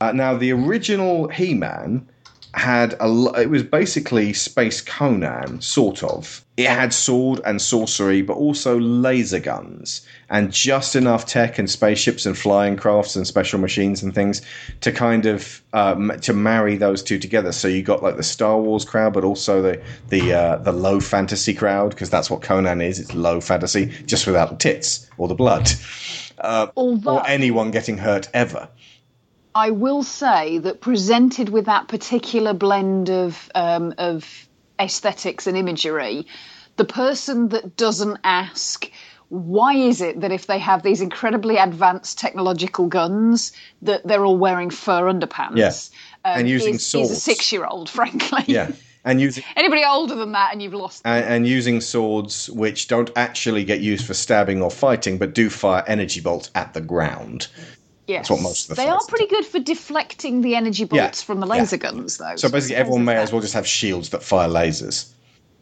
Uh, now, the original He Man had a it was basically Space Conan, sort of. It had sword and sorcery, but also laser guns and just enough tech and spaceships and flying crafts and special machines and things to kind of um, to marry those two together. So you got like the Star Wars crowd, but also the the uh, the low fantasy crowd because that's what Conan is. It's low fantasy, just without the tits or the blood, uh, Although- or anyone getting hurt ever. I will say that presented with that particular blend of um, of aesthetics and imagery, the person that doesn't ask why is it that if they have these incredibly advanced technological guns that they're all wearing fur underpants? Yeah. um, And using is, is a six-year-old, frankly. Yeah, and using Anybody older than that, and you've lost. and, and using swords which don't actually get used for stabbing or fighting, but do fire energy bolts at the ground. Yes, what most of the they are pretty good for deflecting the energy Yeah, bolts from the laser guns, though. So basically, everyone may as well just have shields that fire lasers.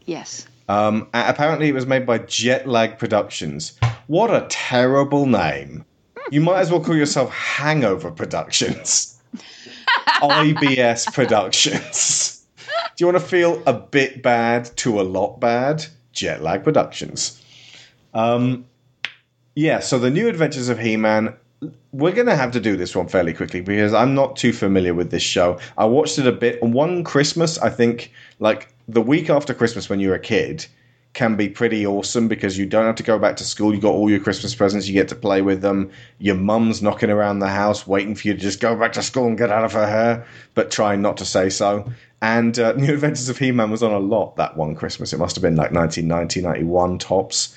Yes. Um, apparently, it was made by Jetlag Productions. What a terrible name! You might as well call yourself Hangover Productions. IBS Productions. Do you want to feel a bit bad to a lot bad? Jetlag Productions. Um, yeah, so the new adventures of He Man. We're going to have to do this one fairly quickly because I'm not too familiar with this show. I watched it a bit. One Christmas, I think, like the week after Christmas when you're a kid, can be pretty awesome because you don't have to go back to school. You got all your Christmas presents. You get to play with them. Your mum's knocking around the house, waiting for you to just go back to school and get out of her hair, but trying not to say so. And uh, New Adventures of He-Man was on a lot that one Christmas. It must have been like 1990, 91 tops.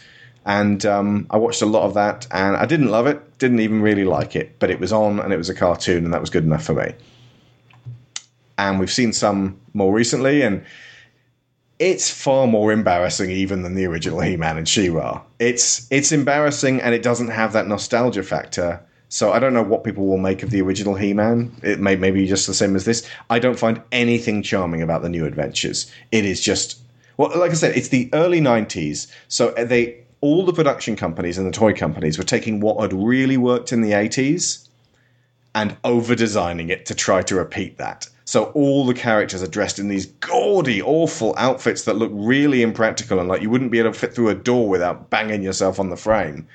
And um, I watched a lot of that, and I didn't love it. Didn't even really like it, but it was on, and it was a cartoon, and that was good enough for me. And we've seen some more recently, and it's far more embarrassing even than the original He-Man and She-Ra. It's it's embarrassing and it doesn't have that nostalgia factor. So I don't know what people will make of the original He-Man. It may maybe just the same as this. I don't find anything charming about the new adventures. It is just well, like I said, it's the early '90s, so they all the production companies and the toy companies were taking what had really worked in the '80s and over designing it to try to repeat that. So all the characters are dressed in these gaudy, awful outfits that look really impractical and like you wouldn't be able to fit through a door without banging yourself on the frame.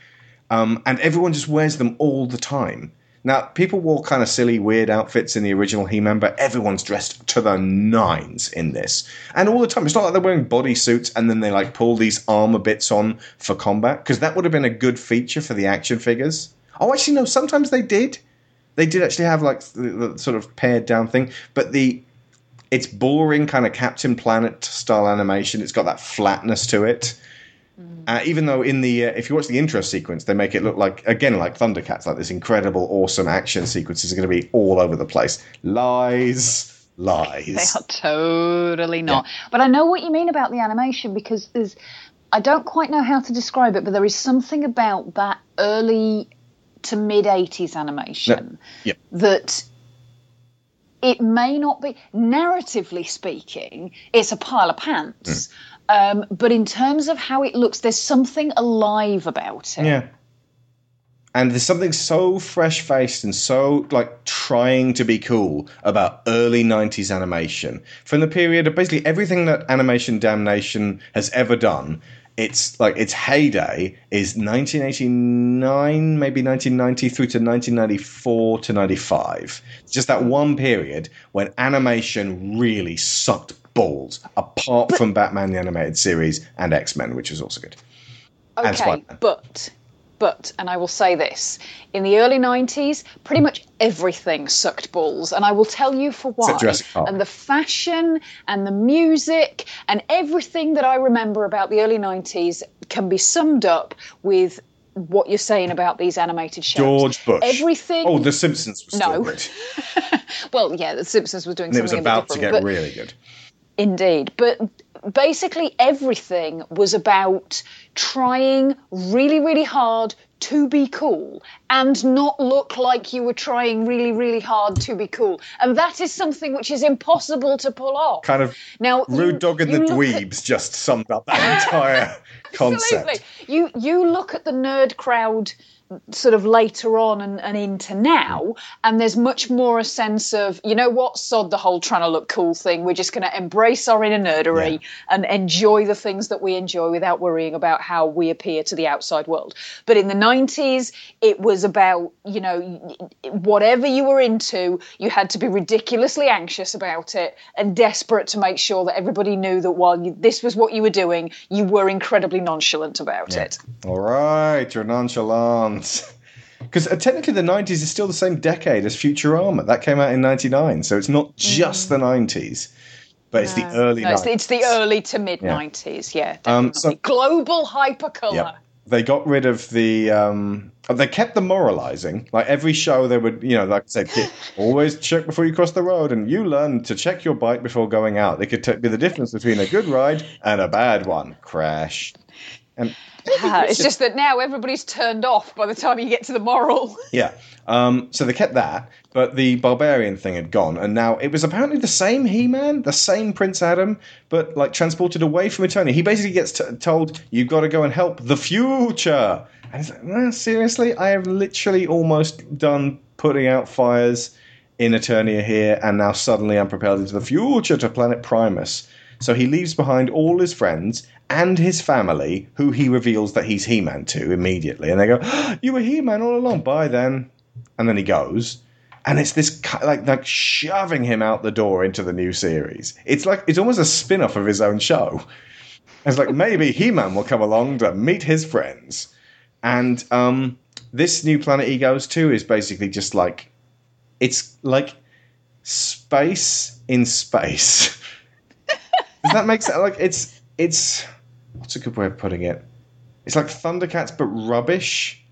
Um, and everyone just wears them all the time. Now, people wore kind of silly, weird outfits in the original He Man, but everyone's dressed to the nines in this. And all the time, it's not like they're wearing bodysuits and then they like pull these armor bits on for combat, because that would have been a good feature for the action figures. Oh, actually, no, sometimes they did they did actually have like the, the sort of pared down thing, but the it's boring kind of Captain Planet style animation. It's got that flatness to it. Uh, even though in the uh, if you watch the intro sequence, they make it look like again like Thundercats, like this incredible, awesome action sequences are going to be all over the place. Lies, lies. They are totally not. But I know what you mean about the animation because there's, I don't quite know how to describe it, but there is something about that early to mid 80s animation Yeah. that it may not be, narratively speaking, it's a pile of pants. Um, but in terms of how it looks, there's something alive about it. Yeah. And there's something so fresh faced and so like trying to be cool about early 90s animation. From the period of basically everything that Animation Damnation has ever done, it's like its heyday is 1989, maybe 1990 through to 1994 to 95. It's just that one period when animation really sucked balls, apart from Batman the Animated Series and X Men, which was also good. Okay, but but and I will say this: in the early '90s, pretty much everything sucked balls, and I will tell you for why. Except Jurassic Park. And the fashion and the music and everything that I remember about the early '90s can be summed up with what you're saying about these animated shows. George Bush. Everything. Oh, The Simpsons was still No. good. well, yeah, The Simpsons was doing And it was something a bit about to get but- really good. Indeed. But basically, everything was about trying really, really hard to be cool and not look like you were trying really, really hard to be cool. And that is something which is impossible to pull off. Kind of Now, Rude you- Dog and the look at- Dweebs just summed up that entire concept. Absolutely. You you look at the nerd crowd sort of later on and, and into now, and there's much more a sense of, you know what, sod the whole trying to look cool thing. We're just going to embrace our inner nerdery and enjoy the things that we enjoy without worrying about how we appear to the outside world. But in the 90s, it was about, you know, whatever you were into, you had to be ridiculously anxious about it and desperate to make sure that everybody knew that while you, this was what you were doing, you were incredibly nonchalant about it. All right, you're nonchalant. Because uh, technically, the 90s is still the same decade as Futurama. That came out in 99, so it's not just the 90s, but it's the early Mm. No, it's, the, it's the early to mid Yeah. 90s, yeah. Um, so- Global hypercolor. Yep. They got rid of the. Um, they kept the moralizing. Like every show, they would, you know, like I said, always check before you cross the road, and you learn to check your bike before going out. They could t- be the difference between a good ride and a bad one. Crash. And Ah, it's just that now everybody's turned off by the time you get to the moral. Yeah. Um, so they kept that, but the barbarian thing had gone, and now it was apparently the same He-Man, the same Prince Adam, but like transported away from Eternia. He basically gets t- told, "You've got to go and help the future." And he's like, "No, "Seriously, I have literally almost done putting out fires in Eternia here, and now suddenly I'm propelled into the future to planet Primus." So he leaves behind all his friends and his family, who he reveals that he's He Man to immediately. And they go, You were He Man all along. Bye then. And then he goes. And it's this like like shoving him out the door into the new series. It's like it's almost a spin off of his own show. It's like maybe He Man will come along to meet his friends. And um, this new planet he goes to is basically just like it's like space in space. Does that make sense? Like it's it's what's a good way of putting it? It's like Thundercats but rubbish.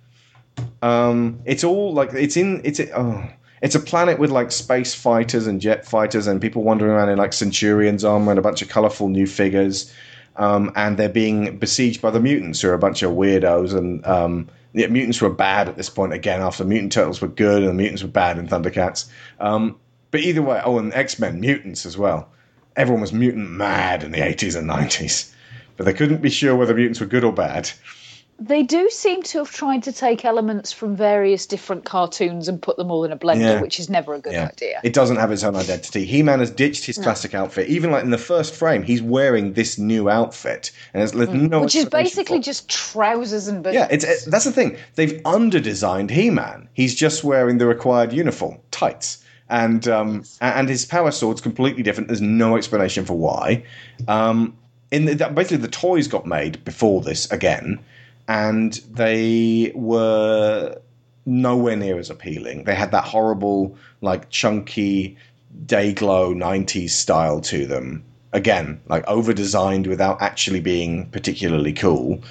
Um, it's all like it's in it's oh, it's a planet with like space fighters and jet fighters and people wandering around in like Centurions armor and a bunch of colorful new figures. Um, and they're being besieged by the mutants, who are a bunch of weirdos. And um, yeah, mutants were bad at this point again. After mutant turtles were good, and the mutants were bad in Thundercats. Um, but either way, oh, and X Men mutants as well. Everyone was mutant mad in the eighties and nineties, but they couldn't be sure whether mutants were good or bad. They do seem to have tried to take elements from various different cartoons and put them all in a blender, Yeah. which is never a good idea. It doesn't have its own identity. He Man has ditched his No. classic outfit. Even like in the first frame, he's wearing this new outfit, and there's, there's mm. no which is basically just trousers and boots. Yeah, it's it, that's the thing. They've underdesigned He-Man. He's just wearing the required uniform, tights, and um, and his power sword's completely different. There's no explanation for why. Um, in the, basically, the toys got made before this again, and they were nowhere near as appealing. They had that horrible, like chunky, day glow '90s style to them. Again, like over designed without actually being particularly cool.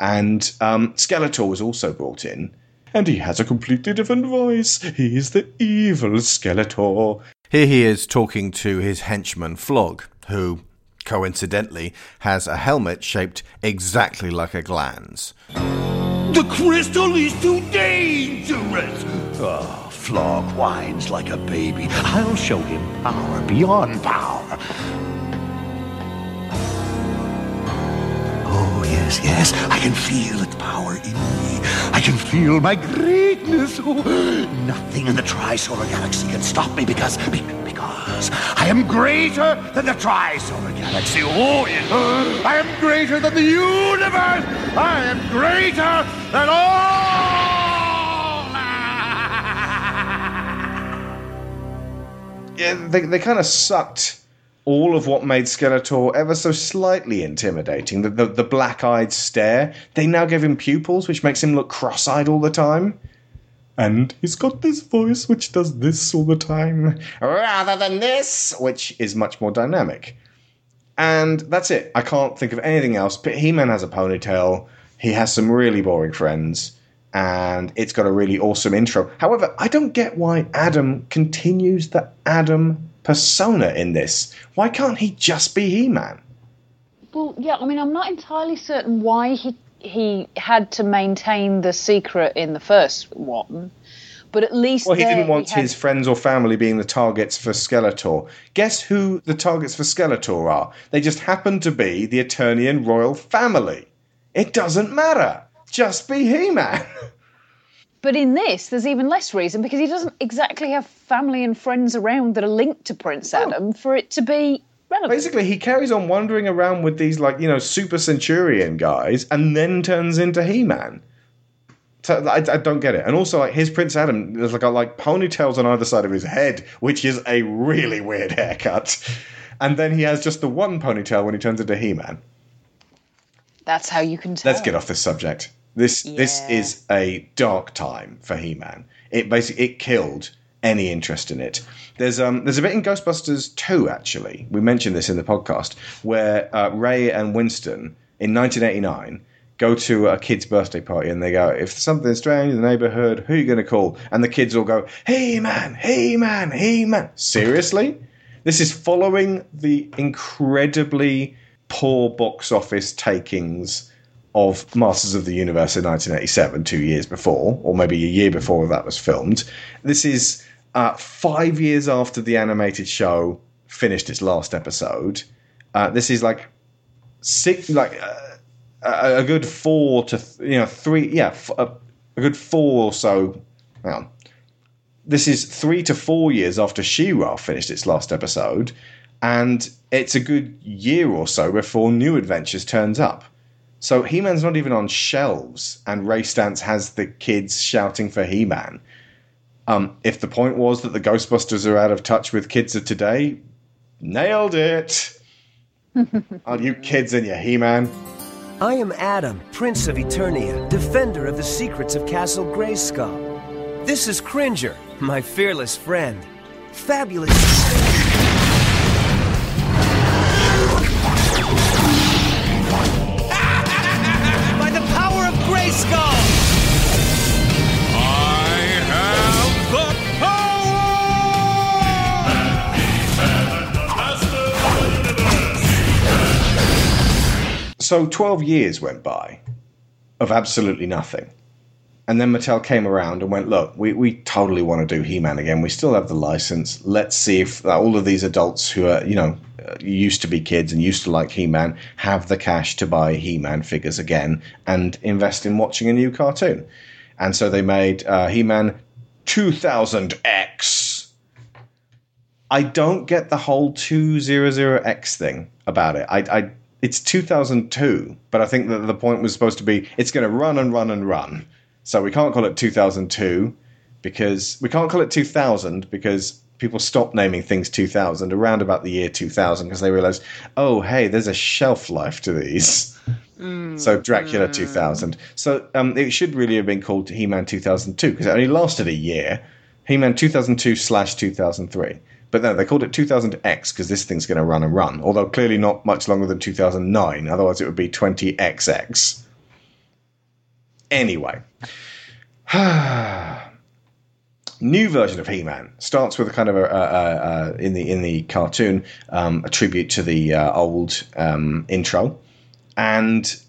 And um, Skeletor was also brought in, and he has a completely different voice. He's the evil Skeletor. Here he is talking to his henchman Flogg, who, coincidentally, has a helmet shaped exactly like a gland's. The crystal is too dangerous. Oh, Flogg whines like a baby. I'll show him power beyond power. Oh, yes, yes. I can feel its power in me. I can feel my greatness. Oh, nothing in the Tri-Solar Galaxy can stop me because, because I am greater than the Tri-Solar Galaxy. Oh, yes. I am greater than the universe. I am greater than all. Yeah, they, they kind of sucked all of what made Skeletor ever so slightly intimidating. The, the, the black eyed stare. They now give him pupils, which makes him look cross eyed all the time. And he's got this voice which does this all the time, rather than this, which is much more dynamic. And that's it. I can't think of anything else. But He Man has a ponytail. He has some really boring friends. And it's got a really awesome intro. However, I don't get why Adam continues the Adam persona in this. Why can't he just be He Man? Well, yeah, I mean, I'm not entirely certain why he he had to maintain the secret in the first one, but at least Well, he didn't want had- his friends or family being the targets for Skeletor. Guess who the targets for Skeletor are? They just happen to be the Eternian royal family. It doesn't matter. Just be He Man. But in this, there's even less reason because he doesn't exactly have family and friends around that are linked to Prince oh. Adam for it to be relevant. Basically, he carries on wandering around with these, like, you know, super centurion guys and then turns into He Man. So I, I don't get it. And also, like his Prince Adam, there's like a, like ponytails on either side of his head, which is a really weird haircut. And then he has just the one ponytail when he turns into He Man. That's how you can tell. Let's get off this subject. This this is a dark time for He Man. It basically it killed any interest in it. There's um there's a bit in Ghostbusters 2 actually. We mentioned this in the podcast where uh, Ray and Winston in 1989 go to a kid's birthday party and they go, if something's strange in the neighborhood, who are you going to call? And the kids all go, Hey man, hey man, hey man. Seriously? This is following the incredibly poor box office takings of Masters of the Universe in 1987, two years before, or maybe a year before that was filmed. This is uh, five years after the animated show finished its last episode. Uh, this is like six, like uh, a, good four to th- you know three, yeah, f- a, a good four or so. On. This is three to four years after She-Ra finished its last episode, and it's a good year or so before New Adventures turns up. So He Man's not even on shelves, and Ray Stantz has the kids shouting for He Man. Um, if the point was that the Ghostbusters are out of touch with kids of today, nailed it. Are you kids and your He Man? I am Adam, Prince of Eternia, defender of the secrets of Castle Grayskull. This is Cringer, my fearless friend. Fabulous. So 12 years went by of absolutely nothing. And then Mattel came around and went, look, we, we totally want to do He Man again. We still have the license. Let's see if all of these adults who are, you know, uh, used to be kids and used to like He Man have the cash to buy He Man figures again and invest in watching a new cartoon. And so they made uh, He Man 2000X. I don't get the whole 200X thing about it. I, I it's 2002, but I think that the point was supposed to be it's going to run and run and run. So we can't call it 2002 because we can't call it 2000 because people stopped naming things 2000 around about the year 2000 because they realized, oh, hey, there's a shelf life to these. So Dracula 2000. So um, it should really have been called He-Man 2002 because it only lasted a year. He-Man 2002 slash 2003. But no, they called it 2000X because this thing's going to run and run. Although clearly not much longer than 2009. Otherwise, it would be 20XX. Anyway. New version of He-Man starts with a kind of a, a, a, a in the in the cartoon um, a tribute to the uh, old um, intro, and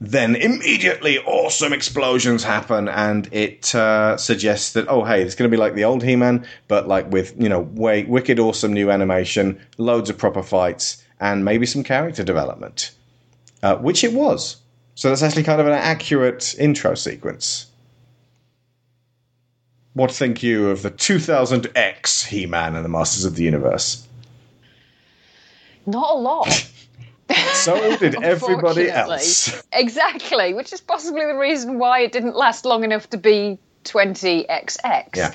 then immediately awesome explosions happen and it uh, suggests that oh hey it's going to be like the old he-man but like with you know way wicked awesome new animation loads of proper fights and maybe some character development uh, which it was. So that's actually kind of an accurate intro sequence. What think you of the 2000X He Man and the Masters of the Universe? Not a lot. So did everybody else. Exactly, which is possibly the reason why it didn't last long enough to be 20XX. Yeah.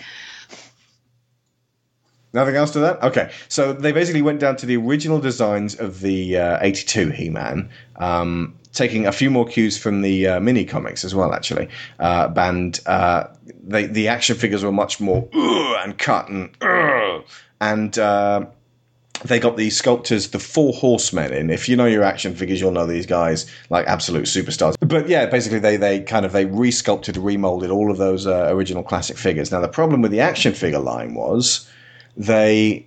Nothing else to that? Okay. So they basically went down to the original designs of the uh, 82 He Man, um, taking a few more cues from the uh, mini comics as well, actually. Uh, and uh, they, the action figures were much more and cut and. And. They got the sculptors, the Four Horsemen in. If you know your action figures, you'll know these guys like absolute superstars. But yeah, basically they they kind of they resculpted, remolded all of those uh, original classic figures. Now the problem with the action figure line was they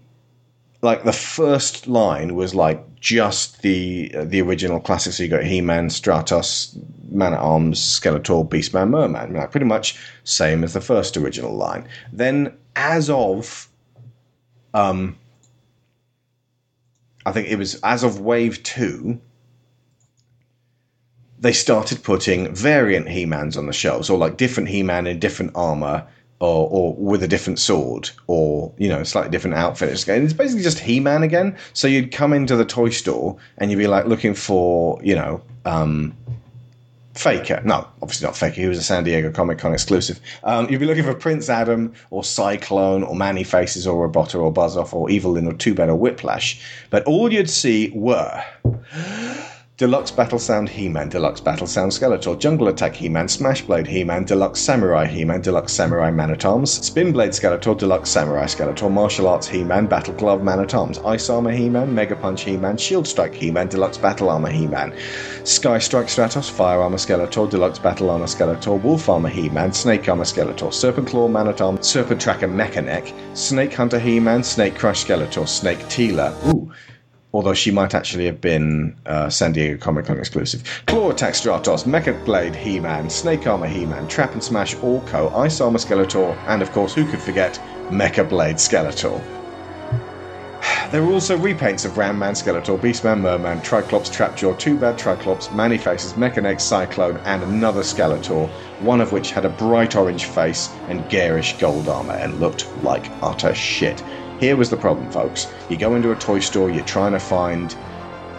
like the first line was like just the uh, the original classics. So you got He Man, Stratos, Man at Arms, Skeletor, Beastman, Merman. Like pretty much same as the first original line. Then as of um I think it was as of wave two, they started putting variant He Mans on the shelves, or like different He Man in different armor, or, or with a different sword, or you know, slightly different outfit. It's it's basically just He Man again. So you'd come into the toy store and you'd be like looking for, you know, um, Faker. No, obviously not Faker. He was a San Diego Comic Con exclusive. Um, you'd be looking for Prince Adam or Cyclone or Man-E-Faces or Roboto or Buzz Off or Evil Lyn or Two Bad or Whiplash. But all you'd see were Deluxe Battle Sound He Man, Deluxe Battle Sound Skeletor, Jungle Attack He Man, Smash Blade He Man, Deluxe Samurai He Man, Deluxe Samurai Man at Arms, Spin Blade Skeletor, Deluxe Samurai Skeletor, Martial Arts He Man, Battle Glove Man at Arms, Ice Armor He Man, Mega Punch He Man, Shield Strike He Man, Deluxe Battle Armor He Man, Sky Strike Stratos, Fire Armor Skeletor, Deluxe Battle Armor Skeletor, Wolf Armor He Man, Snake Armor Skeletor, Serpent Claw Man at Arms, Serpent Tracker Mekaneck, Snake Hunter He Man, Snake Crush Skeletor, Snake Teela. Ooh although she might actually have been uh, San Diego Comic Con exclusive. Claw Attack Stratos, Mecha Blade He Man, Snake Armor He Man, Trap and Smash Orko, Ice Armor Skeletor, and of course, who could forget Mecha Blade Skeletor. There were also repaints of Ram Man, Skeletor, Beast Beastman, Merman, Triclops, Trapjaw, Two Bad Triclops, Manny Faces, Mekaneck, Cyclone, and another Skeletor, one of which had a bright orange face and garish gold armor and looked like utter shit. Here was the problem, folks. You go into a toy store, you're trying to find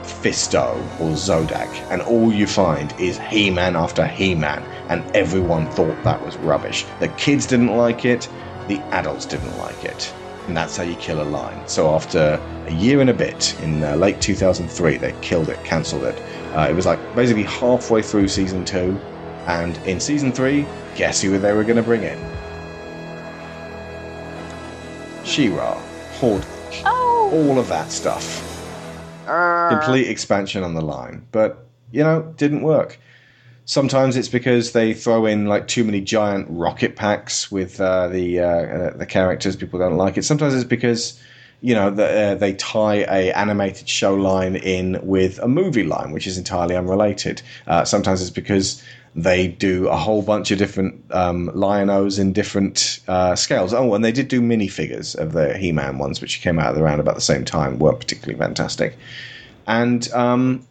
Fisto or Zodac, and all you find is He Man after He Man, and everyone thought that was rubbish. The kids didn't like it, the adults didn't like it. And that's how you kill a line. So after a year and a bit, in uh, late 2003, they killed it, cancelled it. Uh, it was like basically halfway through season two, and in season three, guess who they were going to bring in? She-Ra, Horde, Oh. all of that stuff. Complete expansion on the line, but you know, didn't work. Sometimes it's because they throw in like too many giant rocket packs with uh, the uh, uh, the characters. People don't like it. Sometimes it's because you know the, uh, they tie a animated show line in with a movie line, which is entirely unrelated. Uh, sometimes it's because they do a whole bunch of different um, Lion-Os in different uh, scales. Oh, and they did do minifigures of the He-Man ones, which came out around about the same time. weren't particularly fantastic, and um,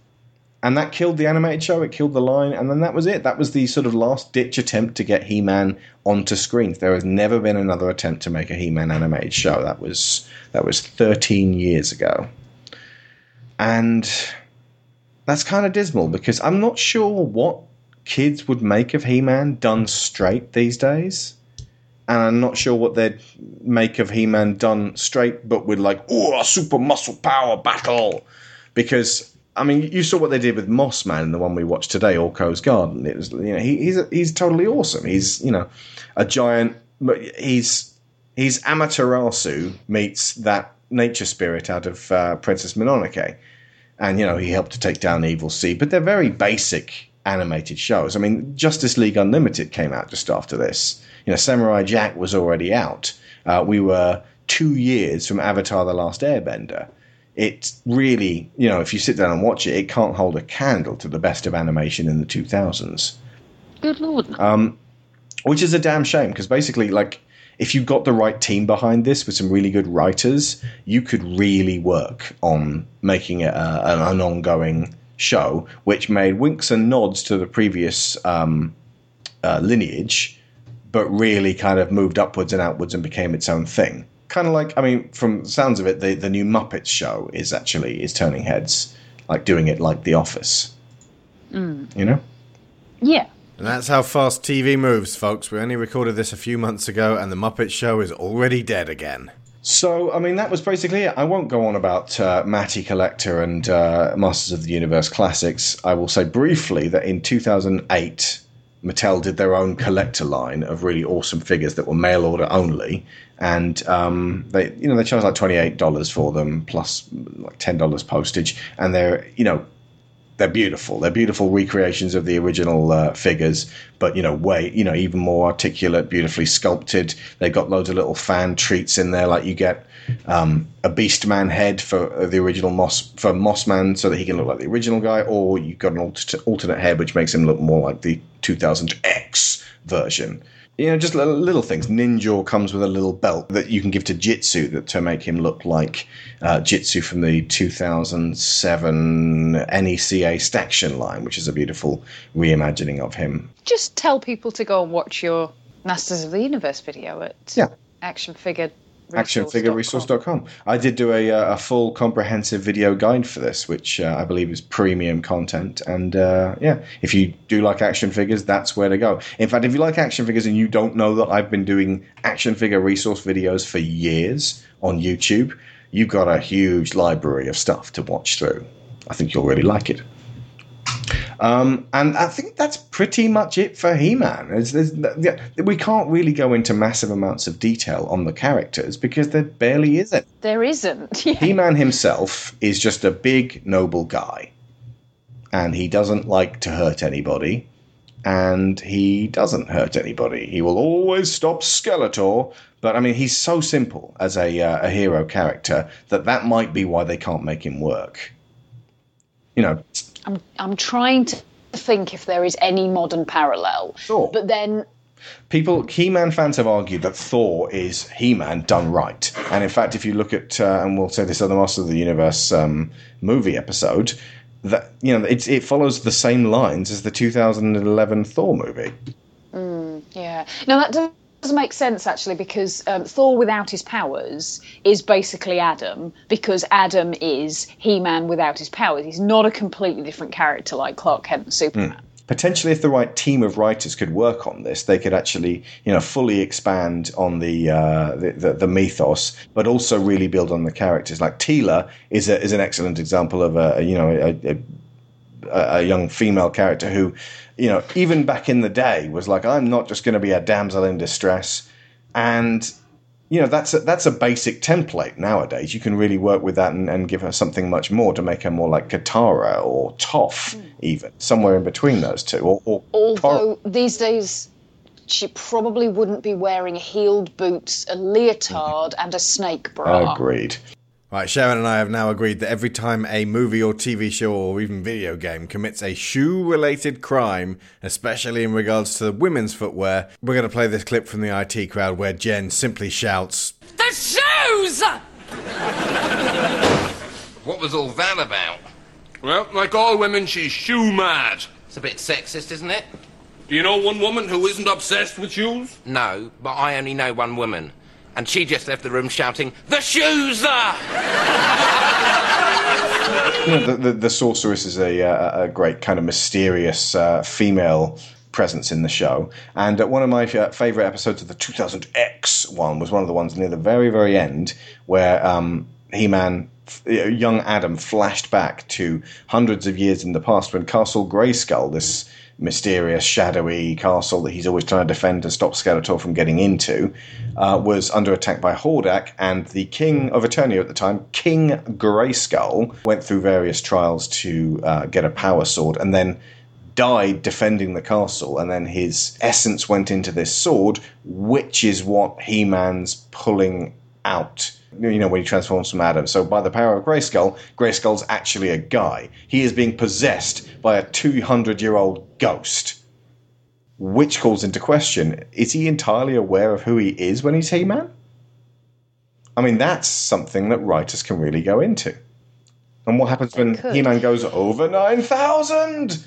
and that killed the animated show. It killed the line, and then that was it. That was the sort of last ditch attempt to get He-Man onto screens. There has never been another attempt to make a He-Man animated show. That was that was 13 years ago, and that's kind of dismal because I'm not sure what kids would make of He-Man done straight these days. And I'm not sure what they'd make of He-Man done straight, but with like, oh, a super muscle power battle. Because I mean, you saw what they did with Moss Man in the one we watched today, Orko's Garden. It was, you know, he, he's he's totally awesome. He's you know, a giant. But he's he's Amaterasu meets that nature spirit out of uh, Princess Mononoke, and you know he helped to take down Evil Seed, But they're very basic animated shows. I mean, Justice League Unlimited came out just after this. You know, Samurai Jack was already out. Uh, we were two years from Avatar: The Last Airbender it really, you know, if you sit down and watch it, it can't hold a candle to the best of animation in the 2000s. Good lord. Um, which is a damn shame because basically, like, if you got the right team behind this with some really good writers, you could really work on making it a, an, an ongoing show, which made winks and nods to the previous um, uh, lineage, but really kind of moved upwards and outwards and became its own thing. Kind of like, I mean, from the sounds of it, the, the new Muppets show is actually is turning heads, like doing it like The Office. Mm. You know? Yeah. And that's how fast TV moves, folks. We only recorded this a few months ago, and the Muppet Show is already dead again. So, I mean, that was basically it. I won't go on about uh, Matty Collector and uh, Masters of the Universe classics. I will say briefly that in 2008, Mattel did their own collector line of really awesome figures that were mail order only, and um, they, you know, they charged like twenty eight dollars for them plus like ten dollars postage, and they're, you know, they're beautiful. They're beautiful recreations of the original uh, figures, but you know, way you know, even more articulate, beautifully sculpted. They've got loads of little fan treats in there, like you get um, a Beastman head for uh, the original Moss for Mossman, so that he can look like the original guy, or you've got an alter- alternate head which makes him look more like the 2000X version. You know, just little, things. Ninja comes with a little belt that you can give to Jitsu that, to make him look like uh, Jitsu from the 2007 NECA Staction line, which is a beautiful reimagining of him. Just tell people to go and watch your Masters of the Universe video at Yeah. Action Figure. actionfigureresource.com. I did do a, uh, a full comprehensive video guide for this, which uh, I believe is premium content. And uh, yeah, if you do like action figures, that's where to go. In fact, if you like action figures and you don't know that I've been doing action figure resource videos for years on YouTube, you've got a huge library of stuff to watch through. I think you'll really like it. Um, and I think that's pretty much it for there's, yeah, we can't really go into massive amounts of detail on the characters because there barely is it. There isn't. Yeah. He-Man himself is just a big, noble guy, and he doesn't like to hurt anybody, and he doesn't hurt anybody. He will always stop Skeletor, but I mean, he's so simple as a, uh, a hero character that that might be why they can't make him work. You know, I'm I'm trying to think if there is any modern parallel. Sure. But then people he-man fans have argued that thor is he-man done right and in fact if you look at uh, and we'll say this other master of the universe um, movie episode that you know it, it follows the same lines as the 2011 thor movie Mm, yeah. No, that does, make sense actually because um, Thor without his powers is basically Adam because Adam is He Man without his powers. He's not a completely different character like Clark Kent and Superman. Hmm. potentially if the right team of writers could work on this they could actually you know fully expand on the uh, the, the, the mythos but also really build on the characters like Teela is a, is an excellent example of a you know a, a, a young female character who you know even back in the day was like I'm not just going to be a damsel in distress and you know that's a, that's a basic template nowadays. You can really work with that and, and give her something much more to make her more like Katara or Toph, even somewhere in between those two. Or, or Although these days she probably wouldn't be wearing heeled boots, a leotard, and a snake bra. agreed. Right, Sharon and I have now agreed that every time a movie or TV show or even video game commits a shoe related crime, especially in regards to women's footwear, we're going to play this clip from the IT crowd where Jen simply shouts, The shoes! What was all that about? Well, like all women, she's shoe mad. It's a bit sexist, isn't it? Do you know one woman who isn't obsessed with shoes? No, but I only know one woman. And she just left the room shouting, The shoes the, the, the sorceress is a, uh, a great kind of mysterious uh, female presence in the show. And uh, one of my uh, favorite episodes of the 2000X one was one of the ones near the very, very end where um, He Man, young Adam, flashed back to hundreds of years in the past when Castle Grayskull, this mysterious, shadowy castle that he's always trying to defend to stop Skeletor from getting into, uh, was under attack by Hordak, and the King of Eternia at the time, King Grayskull, went through various trials to uh, get a power sword, and then died defending the castle, and then his essence went into this sword, which is what He Man's pulling out. You know, when he transforms from Adam. So, by the power of Grayskull, Grayskull's actually a guy. He is being possessed by a 200 year old ghost. Which calls into question is he entirely aware of who he is when he's He Man? I mean, that's something that writers can really go into. And what happens when. He Man goes over 9,000?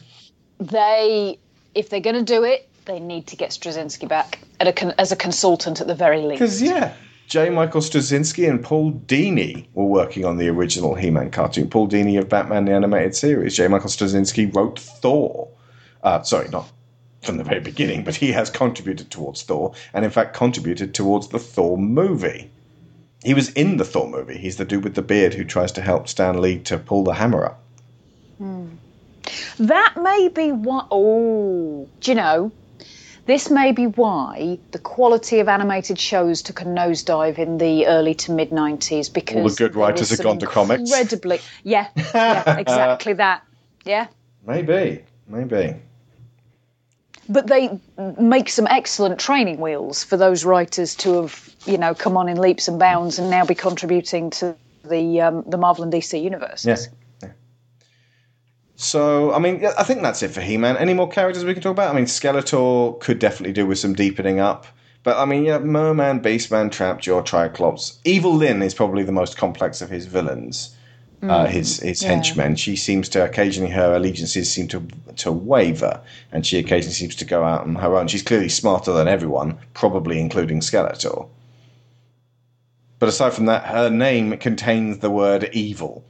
They, if they're going to do it, they need to get Straczynski back at a con- as a consultant at the very least. Because, yeah, J. Michael Straczynski and Paul Dini were working on the original He Man cartoon. Paul Dini of Batman the Animated Series. J. Michael Straczynski wrote Thor. Uh, sorry, not from the very beginning, but he has contributed towards Thor, and in fact contributed towards the Thor movie. He was in the Thor movie. He's the dude with the beard who tries to help Stan Lee to pull the hammer up. That may be what. Oh, do you know? This may be why the quality of animated shows took a nosedive in the early to mid '90s because All the good writers had gone to comics. Incredibly, yeah, yeah, exactly that. Yeah, Maybe, maybe. but they make some excellent training wheels for those writers to have, you know, come on in leaps and bounds and now be contributing to the um, the Marvel and DC universe. Yeah. yeah. So, I mean, I think that's it for He Man. Any more characters we can talk about? I mean, Skeletor could definitely do with some deepening up. But, I mean, yeah, Merman, Beastman, Trapjaw, Triclops. Evil Lyn is probably the most complex of his villains. Uh, Mm, his his yeah. henchmen. She seems to occasionally her allegiances seem to to waver, and she occasionally seems to go out on her own. She's clearly smarter than everyone, probably including Skeletor. But aside from that, her name contains the word evil.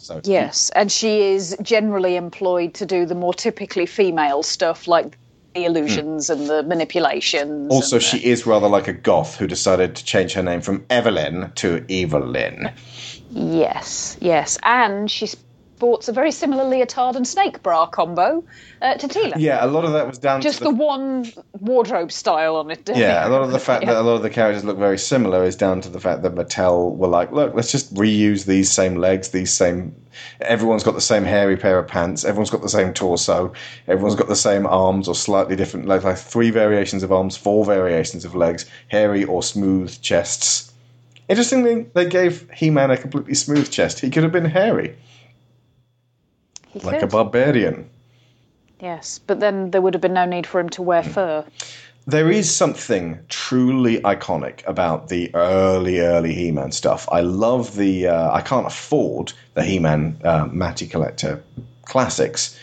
So Yes, and she is generally employed to do the more typically female stuff like the illusions hmm. and the manipulations. Also, she is rather like a goth who decided to change her name from Evelyn to Evil Lyn. Yes, yes, and she sports a very similar leotard and snake bra combo uh, to Teela. Yeah, a lot of that was down Just to the the, one wardrobe style on it. yeah, a lot of the fact Yeah. that a lot of the characters look very similar is down to the fact that Mattel were like, look, let's just reuse these same legs, these same. Everyone's got the same hairy pair of pants. Everyone's got the same torso. Everyone's got the same arms or slightly different, like, like three variations of arms, four variations of legs, hairy or smooth chests. Interestingly, they gave He-Man a completely smooth chest. He could have been hairy, He like a barbarian. Yes, but then there would have been no need for him to wear fur. There is something truly iconic about the early, early He-Man stuff. I love the. Uh, I can't afford the He-Man uh, Matty Collector classics,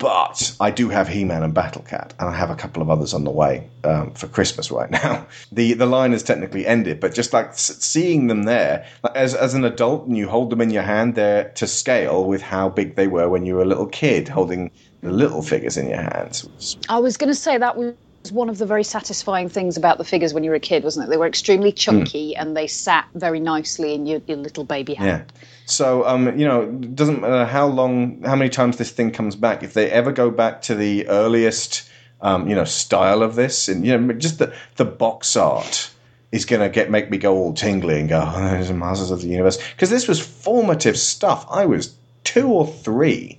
but I do have He-Man and Battle Cat, and I have a couple of others on the way um, for Christmas right now. the The line has technically ended, but just like seeing them there, like as as an adult, and you hold them in your hand, they're to scale with how big they were when you were a little kid, holding the little figures in your hands. I was going to say that was one of the very satisfying things about the figures when you were a kid, wasn't it? They were extremely chunky and they sat very nicely in your, your little baby hand. Yeah. So, um, you know, doesn't matter how long, how many times this thing comes back. If they ever go back to the earliest, um, you know, style of this, and you know, just the the box art is going to get make me go all tingly and go, oh, there's Masters of the Universe, because this was formative stuff. I was two or three.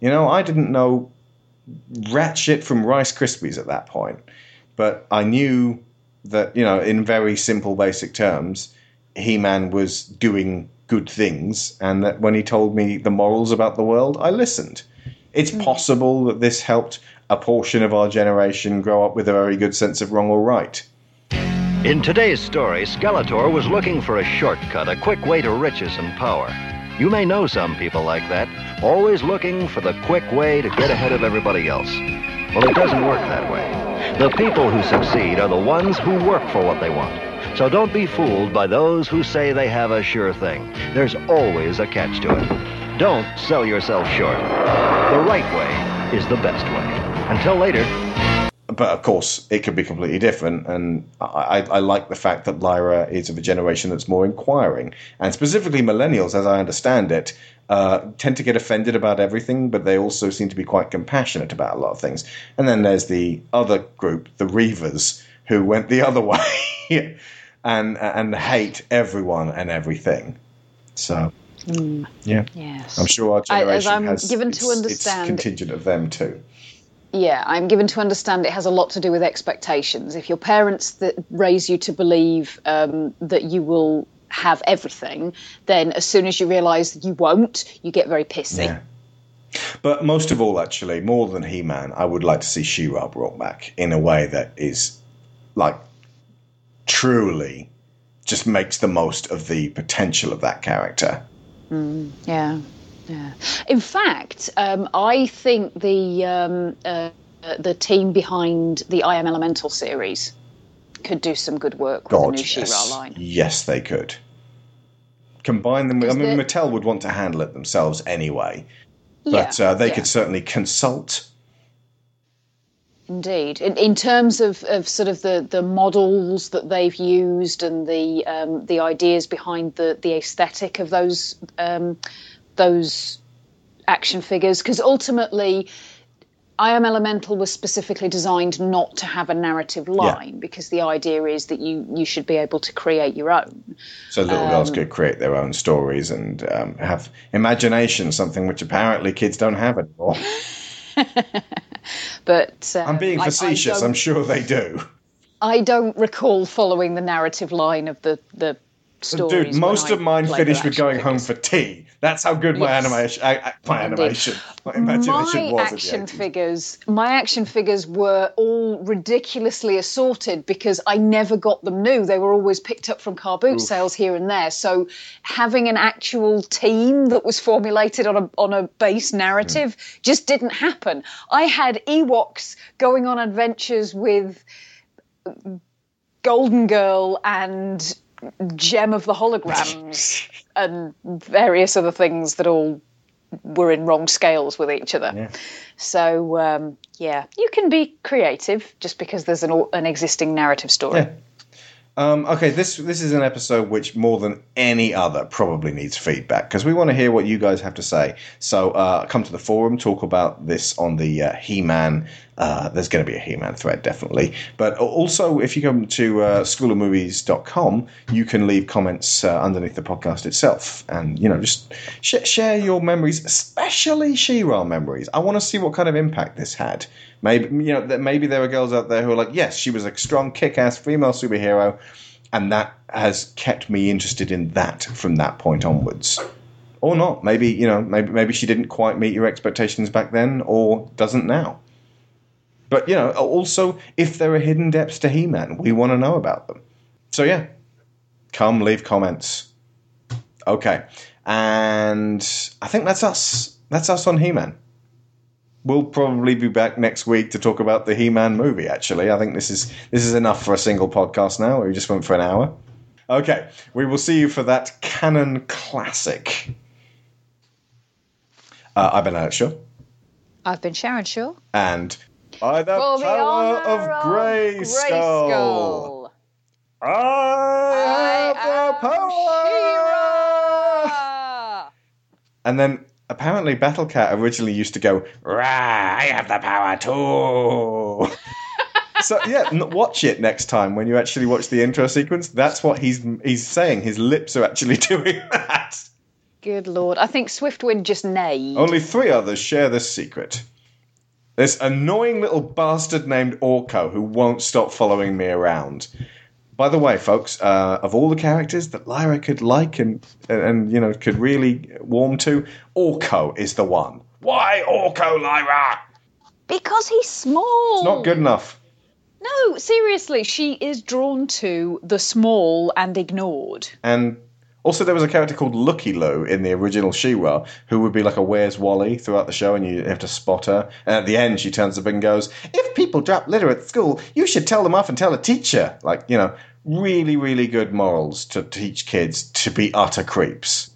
You know, I didn't know rat shit from Rice Krispies at that point, but I knew that you know, in very simple, basic terms, He-Man was doing good things, and that when he told me the morals about the world, I listened. It's mm. possible that this helped a portion of our generation grow up with a very good sense of wrong or right. In today's story, Skeletor was looking for a shortcut, a quick way to riches and power. You may know some people like that, always looking for the quick way to get ahead of everybody else. Well, it doesn't work that way. The people who succeed are the ones who work for what they want. So don't be fooled by those who say they have a sure thing. There's always a catch to it. Don't sell yourself short. The right way is the best way. Until later, But of course, it could be completely different, and I, I, like the fact that Lyra is of a generation that's more inquiring, and specifically millennials, as I understand it, uh, tend to get offended about everything, but they also seem to be quite compassionate about a lot of things. And then there's the other group, the Reavers, who went the other way and and hate everyone and everything. So yeah, Yes. I'm sure our I- generation as I'm has given to its, its understand- contingent of them too. Yeah, I'm given to understand it has a lot to do with expectations. If your parents that raise you to believe um, that you will have everything, then as soon as you realise you won't, you get very pissy. Yeah. But most of all, actually, more than He Man, I would like to see She-Ra brought back in a way that is like truly just makes the most of the potential of that character. Mm, yeah, yeah. In fact, um, I think the um, uh, the team behind the I Am Elemental series could do some good work with God, the new yes. She-Ra line. Yes, they could. Combine them with. I mean, the- Mattel would want to handle it themselves anyway, Yeah, but uh, they yeah. could certainly consult. Indeed, in, in terms of, of sort of the, the models that they've used and the um, the ideas behind the the aesthetic of those um, those action figures, because ultimately, I Am Elemental was specifically designed not to have a narrative line, because the idea is that you you should be able to create your own. So little girls Um, could create their own stories and um, have imagination, something which apparently kids don't have anymore. But um, I'm being I- I facetious. I'm sure they do. I don't recall following the narrative line of the the. So, dude, most I of mine played finished with going home for tea. That's how good my Yes. animation, I, I, my Indeed. animation, my imagination my was. action figures, my action figures were all ridiculously assorted because I never got them new. They were always picked up from car boot Oof. sales here and there. So having an actual team that was formulated on a on a base hmm. narrative just didn't happen. I had Ewoks going on adventures with Golden Girl and Jem of the Holograms and various other things that all were in wrong scales with each other. So um, yeah, you can be creative just because there's an an existing narrative story. Yeah. Um, okay, this this is an episode which more than any other probably needs feedback because we want to hear what you guys have to say. So uh, come to the forum, talk about this on the uh, He-Man. Uh, there's going to be a He-Man thread definitely, but also if you come to uh, schoolofmovies.com, you can leave comments uh, underneath the podcast itself, and you know just sh- share your memories, especially She-Ra memories. I want to see what kind of impact this had. Maybe you know that maybe there are girls out there who are like, yes, she was a strong, kick-ass female superhero, and that has kept me interested in that from that point onwards. Or not. Maybe you know, maybe maybe she didn't quite meet your expectations back then, or doesn't now. But you know, also if there are hidden depths to He-Man, we want to know about them. So yeah, come leave comments. Okay, and I think that's us. That's us on He-Man. We'll probably be back next week to talk about the He-Man movie. Actually, I think this is this is enough for a single podcast now. We just went for an hour. Okay, we will see you for that canon classic. Uh, I've been Alex Shaw, I've been Sharon Shaw. and by the power of Grayskull, I have the power. And then apparently Battle Cat originally used to go, Rah, I have the power too. so yeah, watch it next time when you actually watch the intro sequence. That's what he's he's saying. His lips are actually doing that. Good lord, I think Swiftwind just neighed. Only three others share this secret. This annoying little bastard named Orko who won't stop following me around. By the way, folks, uh, of all the characters that Lyra could like and, and and you know could really warm to, Orko is the one. Why Orko, Lyra? Because he's small. It's not good enough. No, seriously, she is drawn to the small and ignored. And also, there was a character called Looky Loo in the original She-Ra who would be like a Where's Wally throughout the show, and you have to spot her. And at the end, she turns up and goes, "If people drop litter at school, you should tell them off and tell a teacher." Like you know, really, really good morals to teach kids to be utter creeps.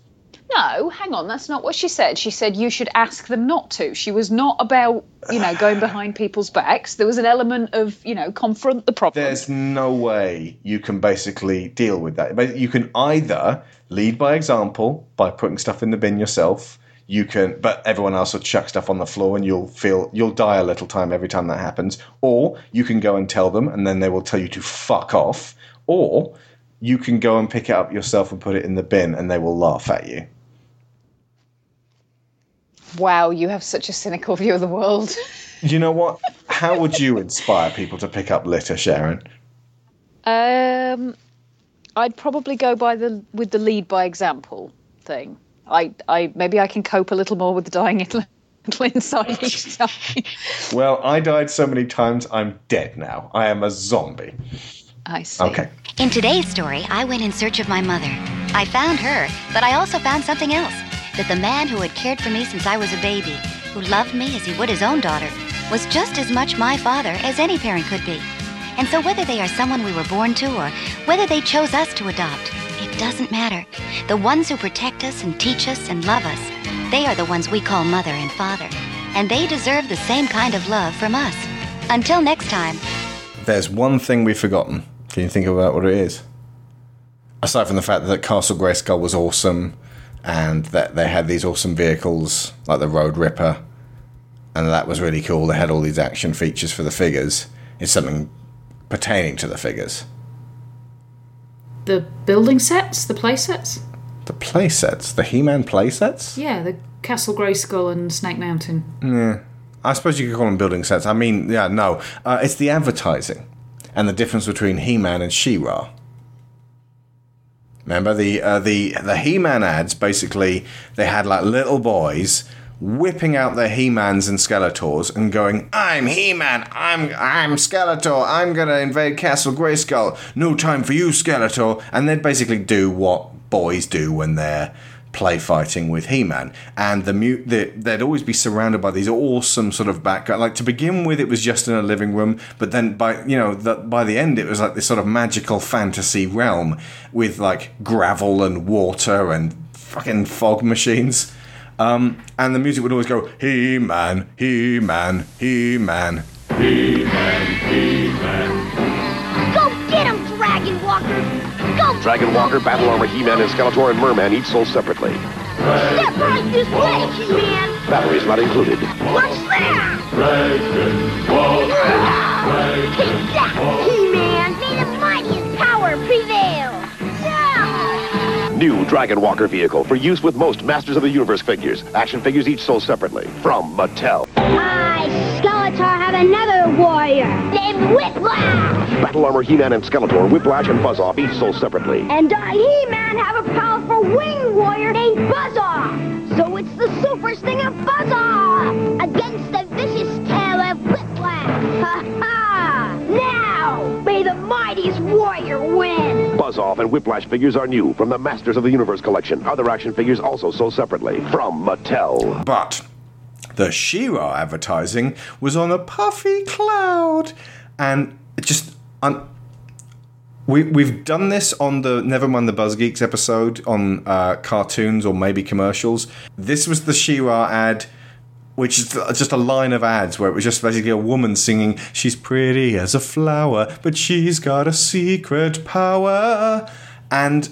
No, hang on, that's not what she said. She said you should ask them not to. She was not about, you know, going behind people's backs. There was an element of, you know, confront the problem. There's no way you can basically deal with that. But you can either lead by example by putting stuff in the bin yourself. You can, but everyone else will chuck stuff on the floor, and you'll feel you'll die a little time every time that happens. Or you can go and tell them, and then they will tell you to fuck off. Or you can go and pick it up yourself and put it in the bin, and they will laugh at you. Wow, you have such a cynical view of the world. You know what? How would you inspire people to pick up litter, Sharon? Um, I'd probably go by the with the lead by example thing. I, I maybe I can cope a little more with the dying little inside each time. Well, I died so many times, I'm dead now. I am a zombie. I see. Okay. In today's story, I went in search of my mother. I found her, but I also found something else that the man who had cared for me since I was a baby, who loved me as he would his own daughter, was just as much my father as any parent could be. And so, whether they are someone we were born to or whether they chose us to adopt, it doesn't matter. The ones who protect us and teach us and love us, they are the ones we call mother and father. And they deserve the same kind of love from us. Until next time. There's one thing we've forgotten. Can you think about what it is? Aside from the fact that Castle Grayskull was awesome and that they had these awesome vehicles like the Road Ripper, and that was really cool. They had all these action features for the figures. It's something pertaining to the figures. The building sets, the play sets? The play sets, the He-Man play sets. Yeah, the Castle Grayskull and Snake Mountain. Yeah, I suppose you could call them building sets. I mean, yeah, no, uh, it's the advertising and the difference between He-Man and She-Ra. Remember the uh, the the He-Man ads? Basically, they had like little boys whipping out their He-Mans and Skeletors and going, "I'm He-Man, I'm I'm Skeletor, I'm gonna invade Castle Grayskull. No time for you, Skeletor." And they'd basically do what boys do when they're play fighting with He-Man, and the, mu- the they'd always be surrounded by these awesome sort of background. Like to begin with, it was just in a living room, but then by you know the, by the end, it was like this sort of magical fantasy realm with like gravel and water and fucking fog machines. Um, and the music would always go He-Man, He-Man, He-Man. He-Man, He-Man. Go get him, Dragon Walker! Go! Dragon Walker, Battle Armor, He-Man, and Skeletor and Merman each sold separately. Step right this way, He-Man! Batteries not included. What's that? Dragon Walker! Take that, New Dragon Walker vehicle for use with most Masters of the Universe figures. Action figures each sold separately. From Mattel. I, Skeletor, have another warrior named Whiplash! Battle Armor, He-Man, and Skeletor, Whiplash, and Buzz-Off each sold separately. And I, He-Man, have a powerful wing warrior named Buzz-Off! So it's the Super Stinger Buzz-Off against the vicious tail of Whiplash! Ha-ha! Now, may the mightiest warrior win! Buzz-Off and Whiplash figures are new from the Masters of the Universe collection. Other action figures also sold separately. From Mattel. But the She-Ra advertising was on a puffy cloud, and it just un- we we've done this on the Never Mind the Buzz Geeks episode on uh, cartoons or maybe commercials. This was the She-Ra ad. Which is just a line of ads where it was just basically a woman singing, She's pretty as a flower, but she's got a secret power. And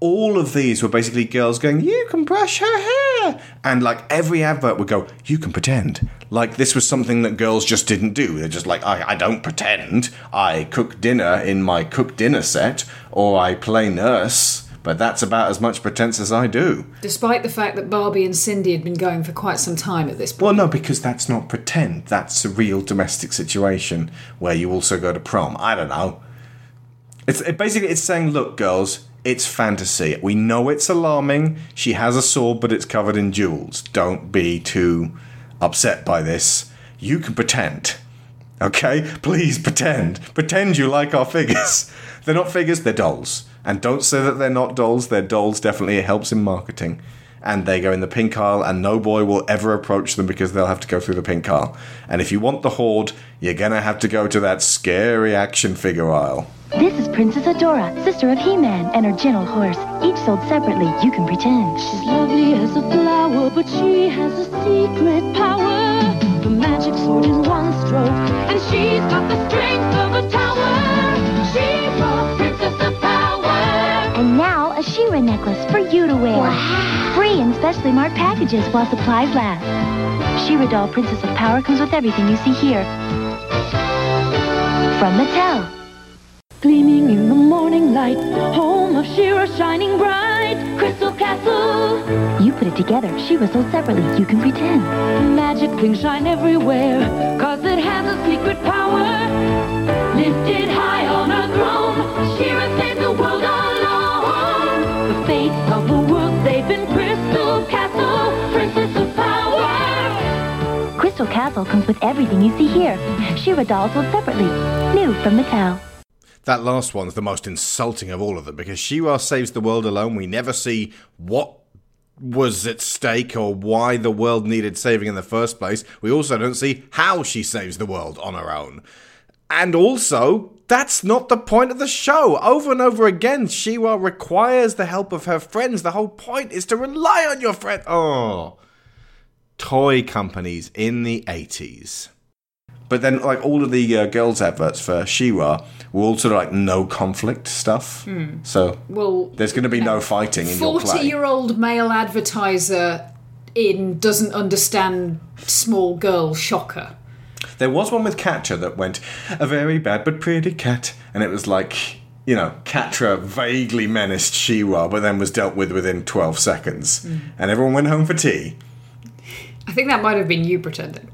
all of these were basically girls going, You can brush her hair. And like every advert would go, You can pretend. Like this was something that girls just didn't do. They're just like, I, I don't pretend. I cook dinner in my cook dinner set, or I play nurse. But that's about as much pretense as I do. Despite the fact that Barbie and Sindy had been going for quite some time at this point. Well, no, because that's not pretend. That's a real domestic situation where you also go to prom. I don't know. It's it basically it's saying, look, girls, it's fantasy. We know it's alarming. She has a sword, but it's covered in jewels. Don't be too upset by this. You can pretend. Okay? Please pretend. Pretend you like our figures. they're not figures, they're dolls. And don't say that they're not dolls. They're dolls. Definitely it helps in marketing. And they go in the pink aisle, and no boy will ever approach them because they'll have to go through the pink aisle. And if you want the horde, you're gonna have to go to that scary action figure aisle. This is Princess Adora, sister of He-Man, and her gentle horse. Each sold separately, you can pretend. She's lovely as a flower, but she has a secret power. The magic sword in one stroke, and she's got the strength of a tower. A She-Ra necklace for you to wear. Free in specially marked packages while supplies last. She-Ra doll Princess of Power comes with everything you see here. From Mattel. Gleaming in the morning light, home of She-Ra shining bright, Crystal Castle. You put it together. She-Ra sold separately, you can pretend. Magic things shine everywhere, cause it has a secret power. Lifted high on her throne, She-Ra in Crystal Castle, Princess of Power. Crystal Castle comes with everything you see here. She-Ra dolls sold separately. New from Mattel. That last one's the most insulting of all of them because She-Ra saves the world alone. We never see what was at stake or why the world needed saving in the first place. We also don't see how she saves the world on her own. And also, that's not the point of the show. Over and over again, She-Ra requires the help of her friends. The whole point is to rely on your friend. Oh. Toy companies in the 80s. But then, like, all of the uh, girls' adverts for She-Ra were all sort of like no conflict stuff. Hmm. So Well, there's going to be no fighting in your. Forty-year-old male advertiser in doesn't understand small girl shocker. There was one with Catra that went, a very bad but pretty cat. And it was like, you know, Catra vaguely menaced She-Ra, but then was dealt with within 12 seconds. Mm. And everyone went home for tea. I think that might have been you pretending.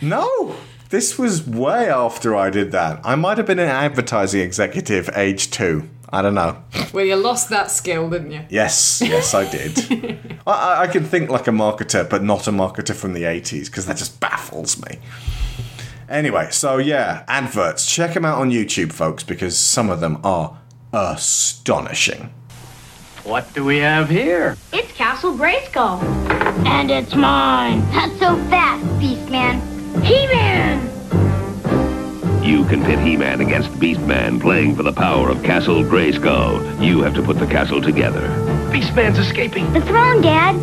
No! This was way after I did that. I might have been an advertising executive age two. I don't know. well, you lost that skill, didn't you? Yes, yes, I did. I- I, I can think like a marketer, but not a marketer from the 80s, because that just baffles me. Anyway, so yeah, adverts. Check them out on YouTube, folks, because some of them are astonishing. What do we have here? It's Castle Grayskull. And it's mine. Not so fast, Beastman. He-Man! You can pit He-Man against Beastman playing for the power of Castle Grayskull. You have to put the castle together. Beastman's escaping. The throne, Dad.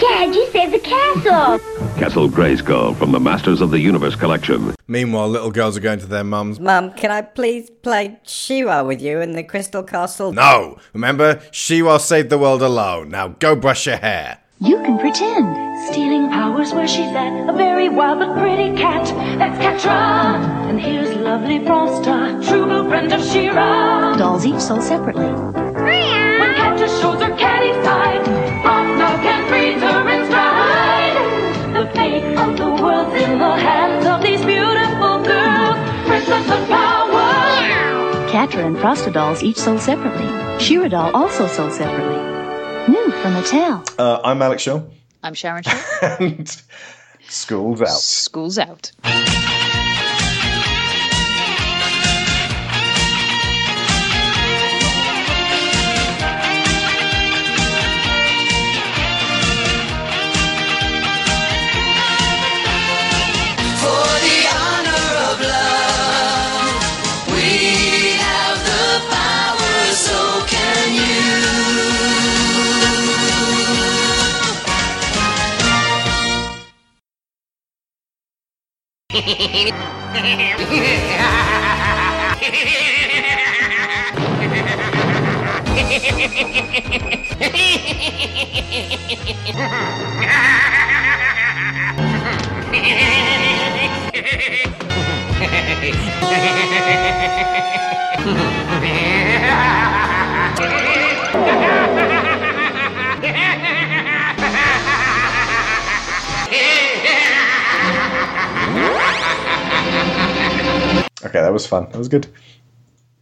Dad, you saved the castle. Castle Grayskull from the Masters of the Universe collection. Meanwhile, little girls are going to their mums. Mum, can I please play She-Ra with you in the Crystal Castle? No! Remember, She-Ra saved the world alone. Now go brush your hair. You can pretend. Stealing powers where she's at. A very wild but pretty cat. That's Catra. And here's lovely Frosta. True blue friend of She-Ra. Dolls each sold separately. When Catra shows her catty side. Frosta can freeze her in stride. The fate of the world's in the hands of these beautiful girls. Princess of power. Catra and Frosta dolls each sold separately. She-Ra doll also sold separately. New from Mattel. Uh, I'm Alex Shaw, I'm Sharon Shaw. and school's out. School's out. Yeah! Okay, that was fun. That was good.